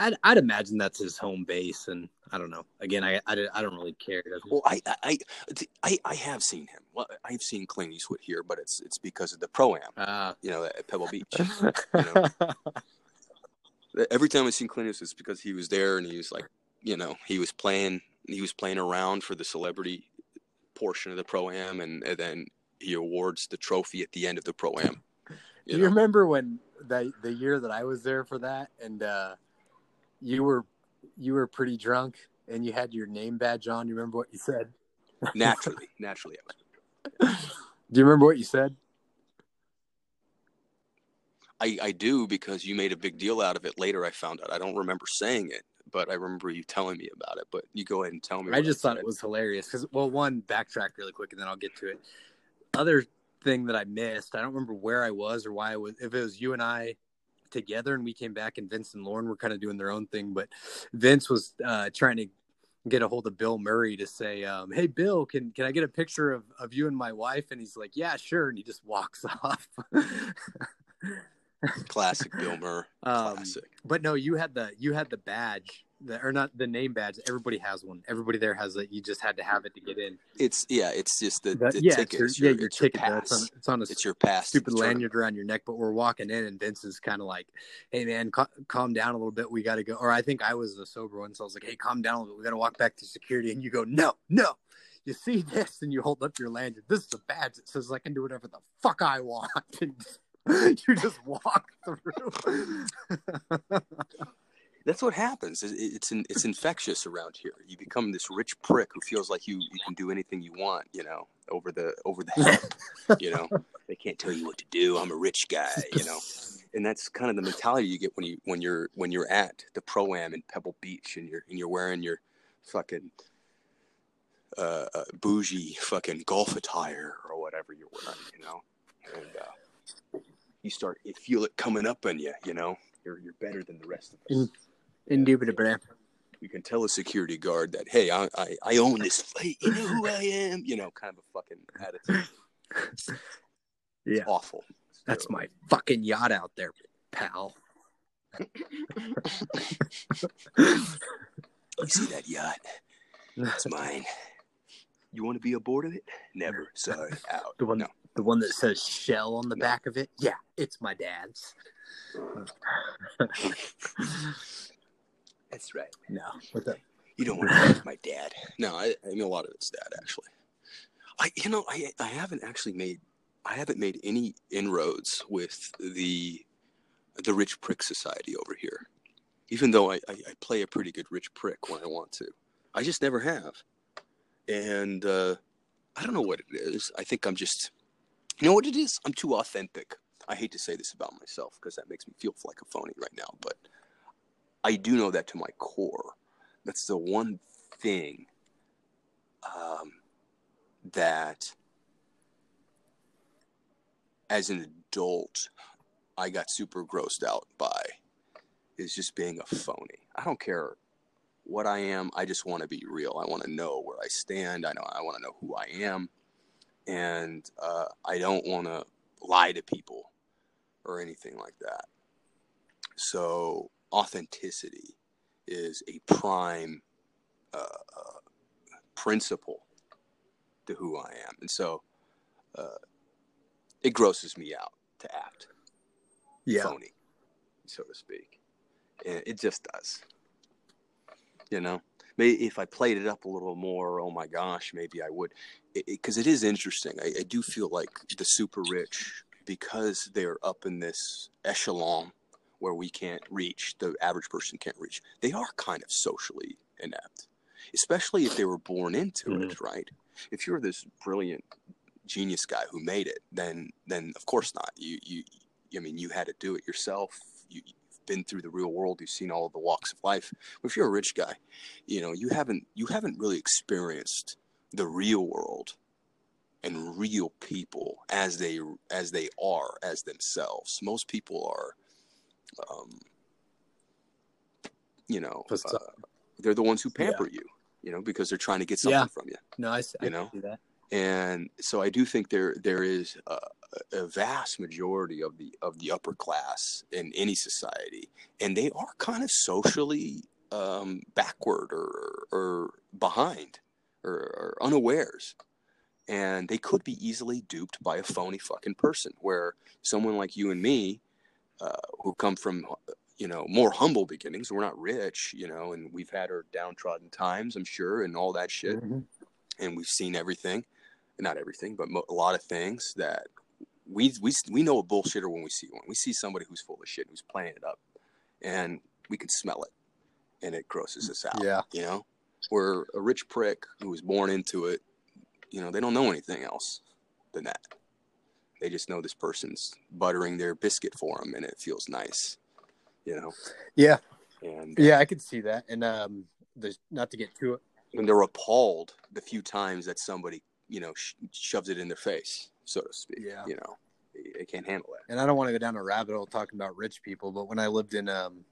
Speaker 1: I'd, I'd imagine that's his home base, and I don't know. Again, I I, I don't really care.
Speaker 2: Well, I I, I I have seen him. Well, I've seen Clint Eastwood here, but it's it's because of the pro am,
Speaker 1: Ah.
Speaker 2: you know, at Pebble Beach. know. every time I've seen Clint Eastwood, it's because he was there and he was like, you know, he was playing, he was playing around for the celebrity portion of the pro am, and, and then he awards the trophy at the end of the pro am.
Speaker 1: Do
Speaker 2: You
Speaker 1: you remember when the the year that I was there for that, and uh, you were you were pretty drunk, and you had your name badge on? You remember what you said?
Speaker 2: naturally, naturally, I was.
Speaker 1: Do you remember what you said?
Speaker 2: I, I do because you made a big deal out of it later. I found out. I don't remember saying it, but I remember you telling me about it. But you go ahead and tell me.
Speaker 1: I just thought it was hilarious because, well, one backtrack really quick, and then I'll get to it. Other thing that I missed, I don't remember where I was or why I was. If it was you and I together, and we came back, and Vince and Lauren were kind of doing their own thing, but Vince was uh, trying to get a hold of Bill Murray to say, um, "Hey, Bill, can can I get a picture of of you and my wife?" And he's like, "Yeah, sure," and he just walks off.
Speaker 2: Classic Bill Murray.
Speaker 1: Um,
Speaker 2: Classic.
Speaker 1: but no, you had the you had the badge, the, or not the name badge. Everybody has one. Everybody there has it. You just had to have it to get in.
Speaker 2: It's yeah. It's just the,
Speaker 1: The-
Speaker 2: the
Speaker 1: yeah,
Speaker 2: ticket.
Speaker 1: your,
Speaker 2: your,
Speaker 1: yeah, your
Speaker 2: your
Speaker 1: ticket.
Speaker 2: pass.
Speaker 1: It's on, it's on a
Speaker 2: It's your pass.
Speaker 1: stupid lanyard around your neck. But we're walking in, and Vince is kind of like, "Hey, man, ca- calm down a little bit. We got to go." Or I think I was the sober one, so I was like, "Hey, calm down a little bit. We got to walk back to security." And you go, "No, no." You see this, and you hold up your lanyard. This is a badge that says I can do whatever the fuck I want. And you just walk through.
Speaker 2: That's what happens. It- It's in, it's infectious around here. You become this rich prick who feels like you, you can do anything you want. You know, over the over the head. you know, they can't tell you what to do. I'm a rich guy. You know, and that's kind of the mentality you get when you when you're when you're at the pro am in Pebble Beach and you're and you're wearing your fucking uh, uh, bougie fucking golf attire or whatever you're wearing. You know, and uh, you start you feel it coming up on you. You know, you're you're better than the rest of us.
Speaker 1: Indubitably.
Speaker 2: You can tell a security guard that, hey, I, I, I own this fight. You know who I am? You know, kind of a fucking attitude.
Speaker 1: Yeah.
Speaker 2: It's awful.
Speaker 1: That's my fucking yacht out there, pal.
Speaker 2: You see that yacht? It's mine. You want to be aboard of it? Never. Sorry. Out.
Speaker 1: The one,
Speaker 2: No.
Speaker 1: the one that says "Shell" on the
Speaker 2: No.
Speaker 1: back of it. Yeah, it's my dad's.
Speaker 2: That's right.
Speaker 1: no, what the?
Speaker 2: You don't want to my dad. No, I, I mean a lot of it's dad actually. I you know I I haven't actually made I haven't made any inroads with the the rich prick society over here. Even though I, I, I play a pretty good rich prick when I want to. I just never have. And uh, I don't know what it is. I think I'm just you know what it is? I'm too authentic. I hate to say this about myself because that makes me feel like a phony right now, but I do know that to my core. That's the one thing um, that as an adult i got super grossed out by is just being a phony. I don't care what i am. I just want to be real. I want to know where i stand. I know i want to know who i am. And uh, i don't want to lie to people or anything like that. So authenticity is a prime uh, uh, principle to who I am, and so uh, it grosses me out to act
Speaker 1: Yeah,
Speaker 2: phony, so to speak. And it just does. You know, maybe if I played it up a little more, oh my gosh, maybe I would, because it, it is interesting. I, I do feel like the super rich, because they're up in this echelon where we can't reach, the average person can't reach. They are kind of socially inept, especially if they were born into it, mm-hmm. right? If you're this brilliant genius guy who made it, then then of course not. You you I mean you had to do it yourself. You, you've been through the real world. You've seen all of the walks of life. But if you're a rich guy, you know you haven't you haven't really experienced the real world and real people as they as they are as themselves. Most people are, um, you know, uh, they're the ones who pamper you. You know, because they're trying to get something
Speaker 1: Yeah.
Speaker 2: from you
Speaker 1: no, I, I
Speaker 2: You know? and so I do think there there is a, a vast majority of the of the upper class in any society, and they are kind of socially um, backward or or behind or, or unawares, and they could be easily duped by a phony fucking person. Where someone like you and me, uh, who come from you know more humble beginnings, we're not rich, you know, and we've had our downtrodden times, I'm sure, and all that shit.
Speaker 1: Mhm.
Speaker 2: and we've seen everything not everything but mo- a lot of things that we we we know a bullshitter when we see one. We see somebody who's full of shit who's playing it up and we can smell it and it grosses us out
Speaker 1: Yeah.
Speaker 2: you know? We're a rich prick who was born into it you know they don't know anything else than that they just know this person's buttering their biscuit for them and it feels nice you know
Speaker 1: Yeah,
Speaker 2: and
Speaker 1: yeah, I could see that. And um, there's not to get too
Speaker 2: and they're appalled the few times that somebody you know sh- shoves it in their face so to speak
Speaker 1: Yeah.
Speaker 2: you know they, can't handle it
Speaker 1: and I don't want to go down a rabbit hole talking about rich people, but when I lived in um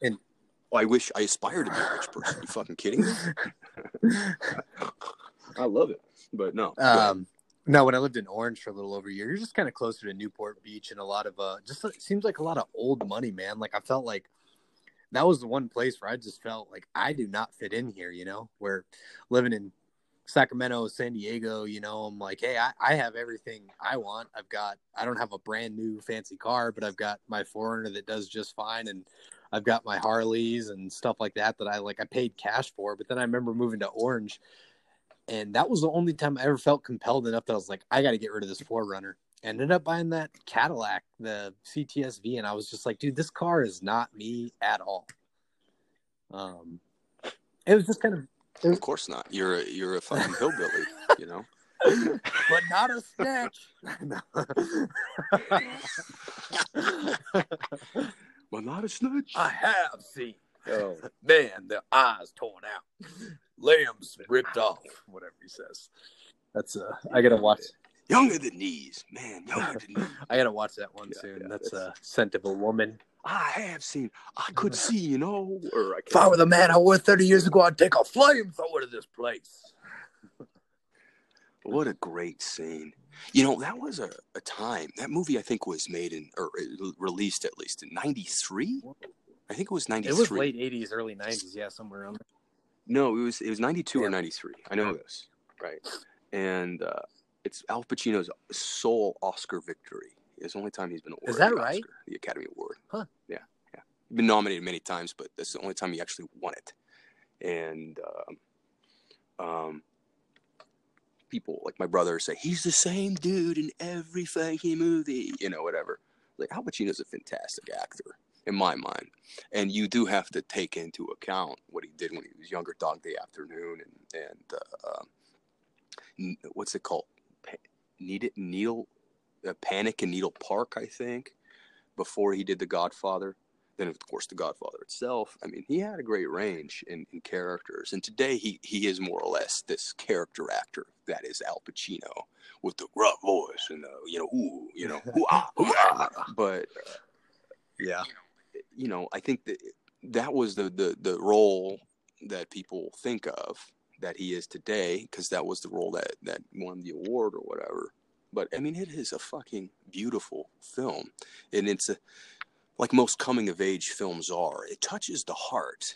Speaker 1: in
Speaker 2: Oh, I wish I aspire to be a rich person. you fucking kidding me? I love it, but no.
Speaker 1: Um, no, when I lived in Orange for a little over a year, you're just kind of closer to Newport Beach and a lot of uh, just seems like a lot of old money, man. Like I felt like that was the one place where I just felt like I do not fit in here. You know, where living in Sacramento, San Diego, you know, I'm like, hey, I, I have everything I want. I've got, I don't have a brand new fancy car, but I've got my Forerunner that does just fine, and I've got my Harleys and stuff like that that I like. I paid cash for, but then I remember moving to Orange, and that was the only time I ever felt compelled enough that I was like, I got to get rid of this Forerunner. Ended up buying that Cadillac, the CTSV, and I was just like, dude, this car is not me at all. Um, it was just kind of
Speaker 2: Of course not. You're a, you're a fucking hillbilly, you know.
Speaker 1: but not a snatch.
Speaker 2: But not a snitch.
Speaker 1: I have seen. Oh man, the eyes torn out, limbs ripped off. Whatever he says. That's uh, I gotta watch.
Speaker 2: Younger than these, man. Younger than these.
Speaker 1: I gotta watch that one
Speaker 2: Yeah,
Speaker 1: soon.
Speaker 2: yeah,
Speaker 1: that's
Speaker 2: that's-
Speaker 1: uh, scent of a woman.
Speaker 2: I have seen. I could see, you know. Or I
Speaker 1: If I were the man I was thirty years ago, I'd take a flamethrower to this place.
Speaker 2: What a great scene. You know, that was a, a time. That movie, I think, was made in or released at least in '93. I think it was '93.
Speaker 1: It was late '80s, early '90s. Yeah, somewhere around there.
Speaker 2: No, it was it was '92
Speaker 1: Yeah.
Speaker 2: or '93. I know this, right? And uh, it's Al Pacino's sole Oscar victory. It's the only time he's been awarded
Speaker 1: Is that
Speaker 2: the
Speaker 1: right?
Speaker 2: Oscar, the Academy Award.
Speaker 1: Huh.
Speaker 2: Yeah, yeah. He's been nominated many times, but that's the only time he actually won it. And um, um, people like my brother say he's the same dude in every fucking movie, you know, whatever. Like Al Pacino's a fantastic actor in my mind, and you do have to take into account what he did when he was younger, Dog Day Afternoon, and and uh, um, n- what's it called? Pa- Need it Needle, uh, Panic in Needle Park, I think, before he did The Godfather. Then of course The Godfather itself. I mean, he had a great range in, in characters, and today he he is more or less this character actor that is Al Pacino with the rough voice and the you know ooh you know ooh ah, ooh, ah. but uh,
Speaker 1: Yeah,
Speaker 2: you know, I think that that was the the the role that people think of that he is today because that was the role that that won the award or whatever. But I mean, it is a fucking beautiful film, and it's a like most coming of age films are. It touches the heart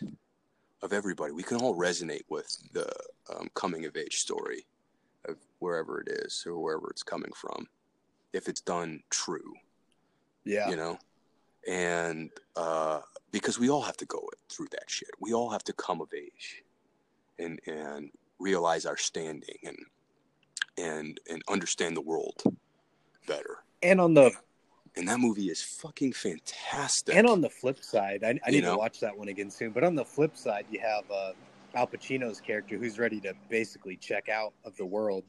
Speaker 2: of everybody. We can all resonate with the um, coming of age story of wherever it is or wherever it's coming from, if it's done true
Speaker 1: yeah,
Speaker 2: you know and uh because we all have to go through that shit we all have to come of age and and realize our standing and and and understand the world better
Speaker 1: and on the
Speaker 2: and that movie is fucking fantastic
Speaker 1: and on the flip side, I, I need
Speaker 2: know?
Speaker 1: to watch that one again soon. But on the flip side, you have uh, Al Pacino's character who's ready to basically check out of the world,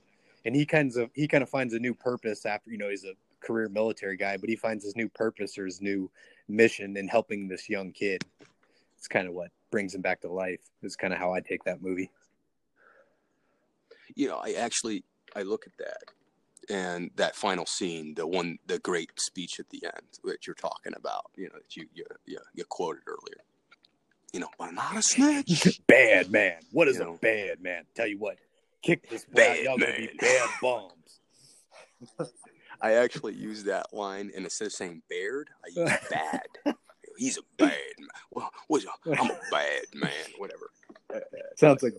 Speaker 1: and he kinds of he kind of finds a new purpose after you know he's a career military guy, but he finds his new purpose or his new mission in helping this young kid. It's kind of what brings him back to life. Is kind of how I take that movie.
Speaker 2: you know i actually i look at that and that final scene the one the great speech at the end that you're talking about you know that you you, you, you quoted earlier you know I'm not a snitch
Speaker 1: Bad man. What is
Speaker 2: You
Speaker 1: a
Speaker 2: know?
Speaker 1: bad man? Tell you what, kick this out.
Speaker 2: Bad
Speaker 1: Y'all gonna be bad bums.
Speaker 2: I actually use that line, and instead of saying Baird, I use bad. He's a bad man. Well, what's a, I'm a bad man. Whatever.
Speaker 1: Sounds like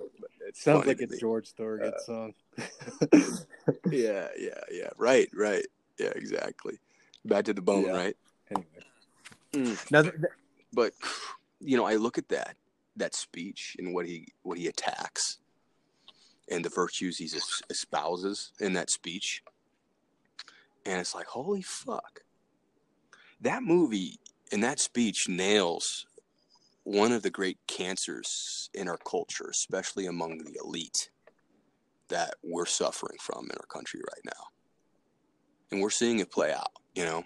Speaker 2: It's
Speaker 1: sounds like a
Speaker 2: me.
Speaker 1: George Thorogood
Speaker 2: Uh,
Speaker 1: song.
Speaker 2: Yeah, yeah, yeah. Right, right. Yeah, exactly. Bad to the bone,
Speaker 1: Yeah.
Speaker 2: right?
Speaker 1: Anyway. Now, th- th-
Speaker 2: But you know, I look at that that speech and what he what he attacks, and the virtues he es- espouses in that speech, and it's like, holy fuck! That movie and that speech nails one of the great cancers in our culture, especially among the elite, that we're suffering from in our country right now, and we're seeing it play out. You know,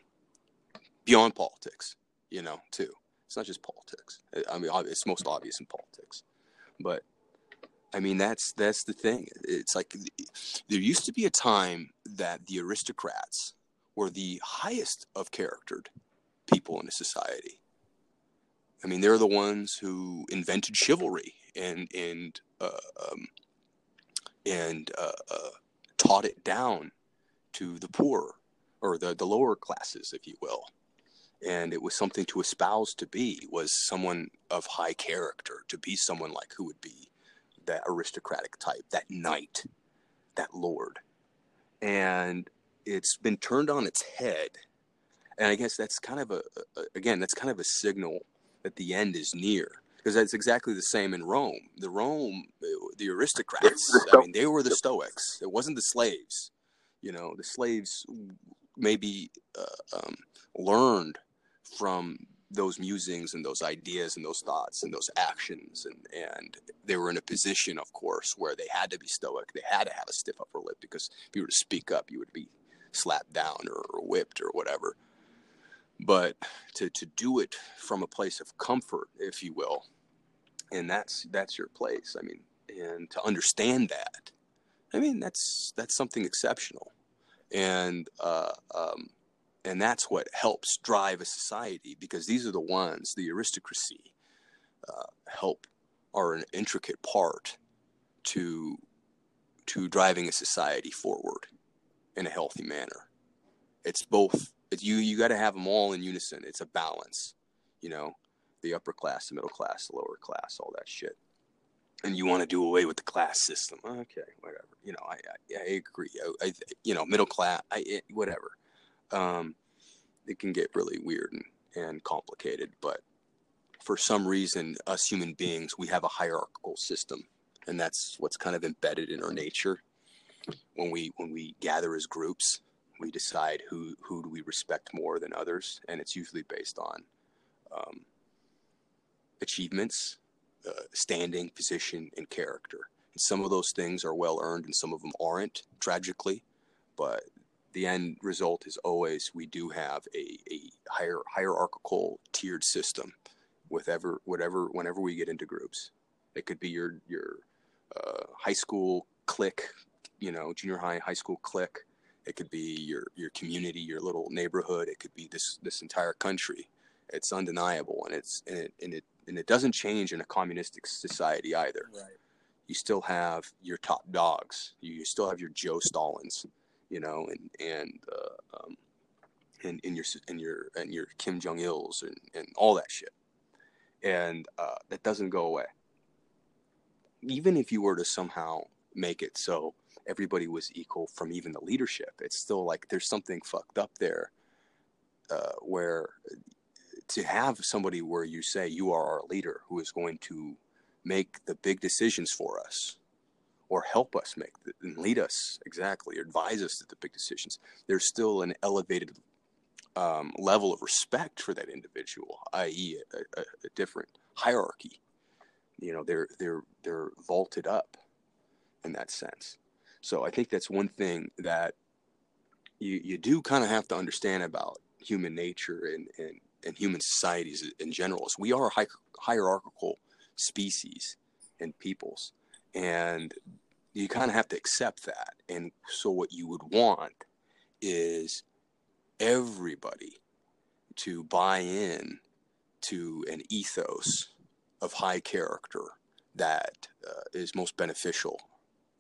Speaker 2: beyond politics. You know, too. It's not just politics. I mean, it's most obvious in politics, but I mean that's that's the thing. It's like there used to be a time that the aristocrats were the highest of charactered people in a society, I mean, they're the ones who invented chivalry and and uh, um, and uh, uh, taught it down to the poor or the, the lower classes, if you will. And it was something to espouse to be was someone of high character, to be someone like who would be that aristocratic type, that knight, that lord. And it's been turned on its head. And I guess that's kind of a, a again, that's kind of a signal that the end is near because that's exactly the same in Rome. The Rome, the aristocrats, I mean, they were the Stoics. It wasn't the slaves. You know, the slaves maybe uh, um, learned from those musings and those ideas and those thoughts and those actions and and they were in a position of course where they had to be stoic. They had to have a stiff upper lip because if you were to speak up you would be slapped down or, or whipped or whatever. But to to do it from a place of comfort if you will and that's that's your place i mean and to understand that i mean that's that's something exceptional. And uh, um, and that's what helps drive a society because these are the ones the aristocracy uh, help are an intricate part to to driving a society forward in a healthy manner. It's both it's you you got to have them all in unison. It's a balance you know the upper class the middle class the lower class all that shit. And you want to do away with the class system. Okay whatever. You know i i, I agree. I, I, you know middle class i whatever um, it can get really weird and, and complicated. But for some reason, us human beings, we have a hierarchical system, and that's what's kind of embedded in our nature. When we when we gather as groups, we decide who who do we respect more than others, and it's usually based on um, achievements, uh, standing, position, and character. And some of those things are well earned, and some of them aren't. Tragically, but the end result is always we do have a, a higher hierarchical tiered system with ever whatever whenever we get into groups. It could be your your uh, high school clique you know junior high high school clique. It could be your your community your little neighborhood. It could be this this entire country. It's undeniable and it's and it and it and it doesn't change in a communistic society either.
Speaker 1: Right.
Speaker 2: You still have your top dogs. You still have your joe stalins you know, and and uh, um, and, your and your and your Kim Jong Il's and, and all that shit, and uh, that doesn't go away. Even if you were to somehow make it so everybody was equal from even the leadership, it's still like there's something fucked up there, uh, where to have somebody where you say you are our leader who is going to make the big decisions for us or help us make and lead us exactly or advise us to the big decisions there's still an elevated um, level of respect for that individual i.e a, a, a, different hierarchy. You know they're they're they're vaulted up in that sense. So i think that's one thing that you you do kind of have to understand about human nature and and, and human societies in general is we are a hierarchical species and peoples. And you kind of have to accept that. And so, what you would want is everybody to buy in to an ethos of high character that uh, is most beneficial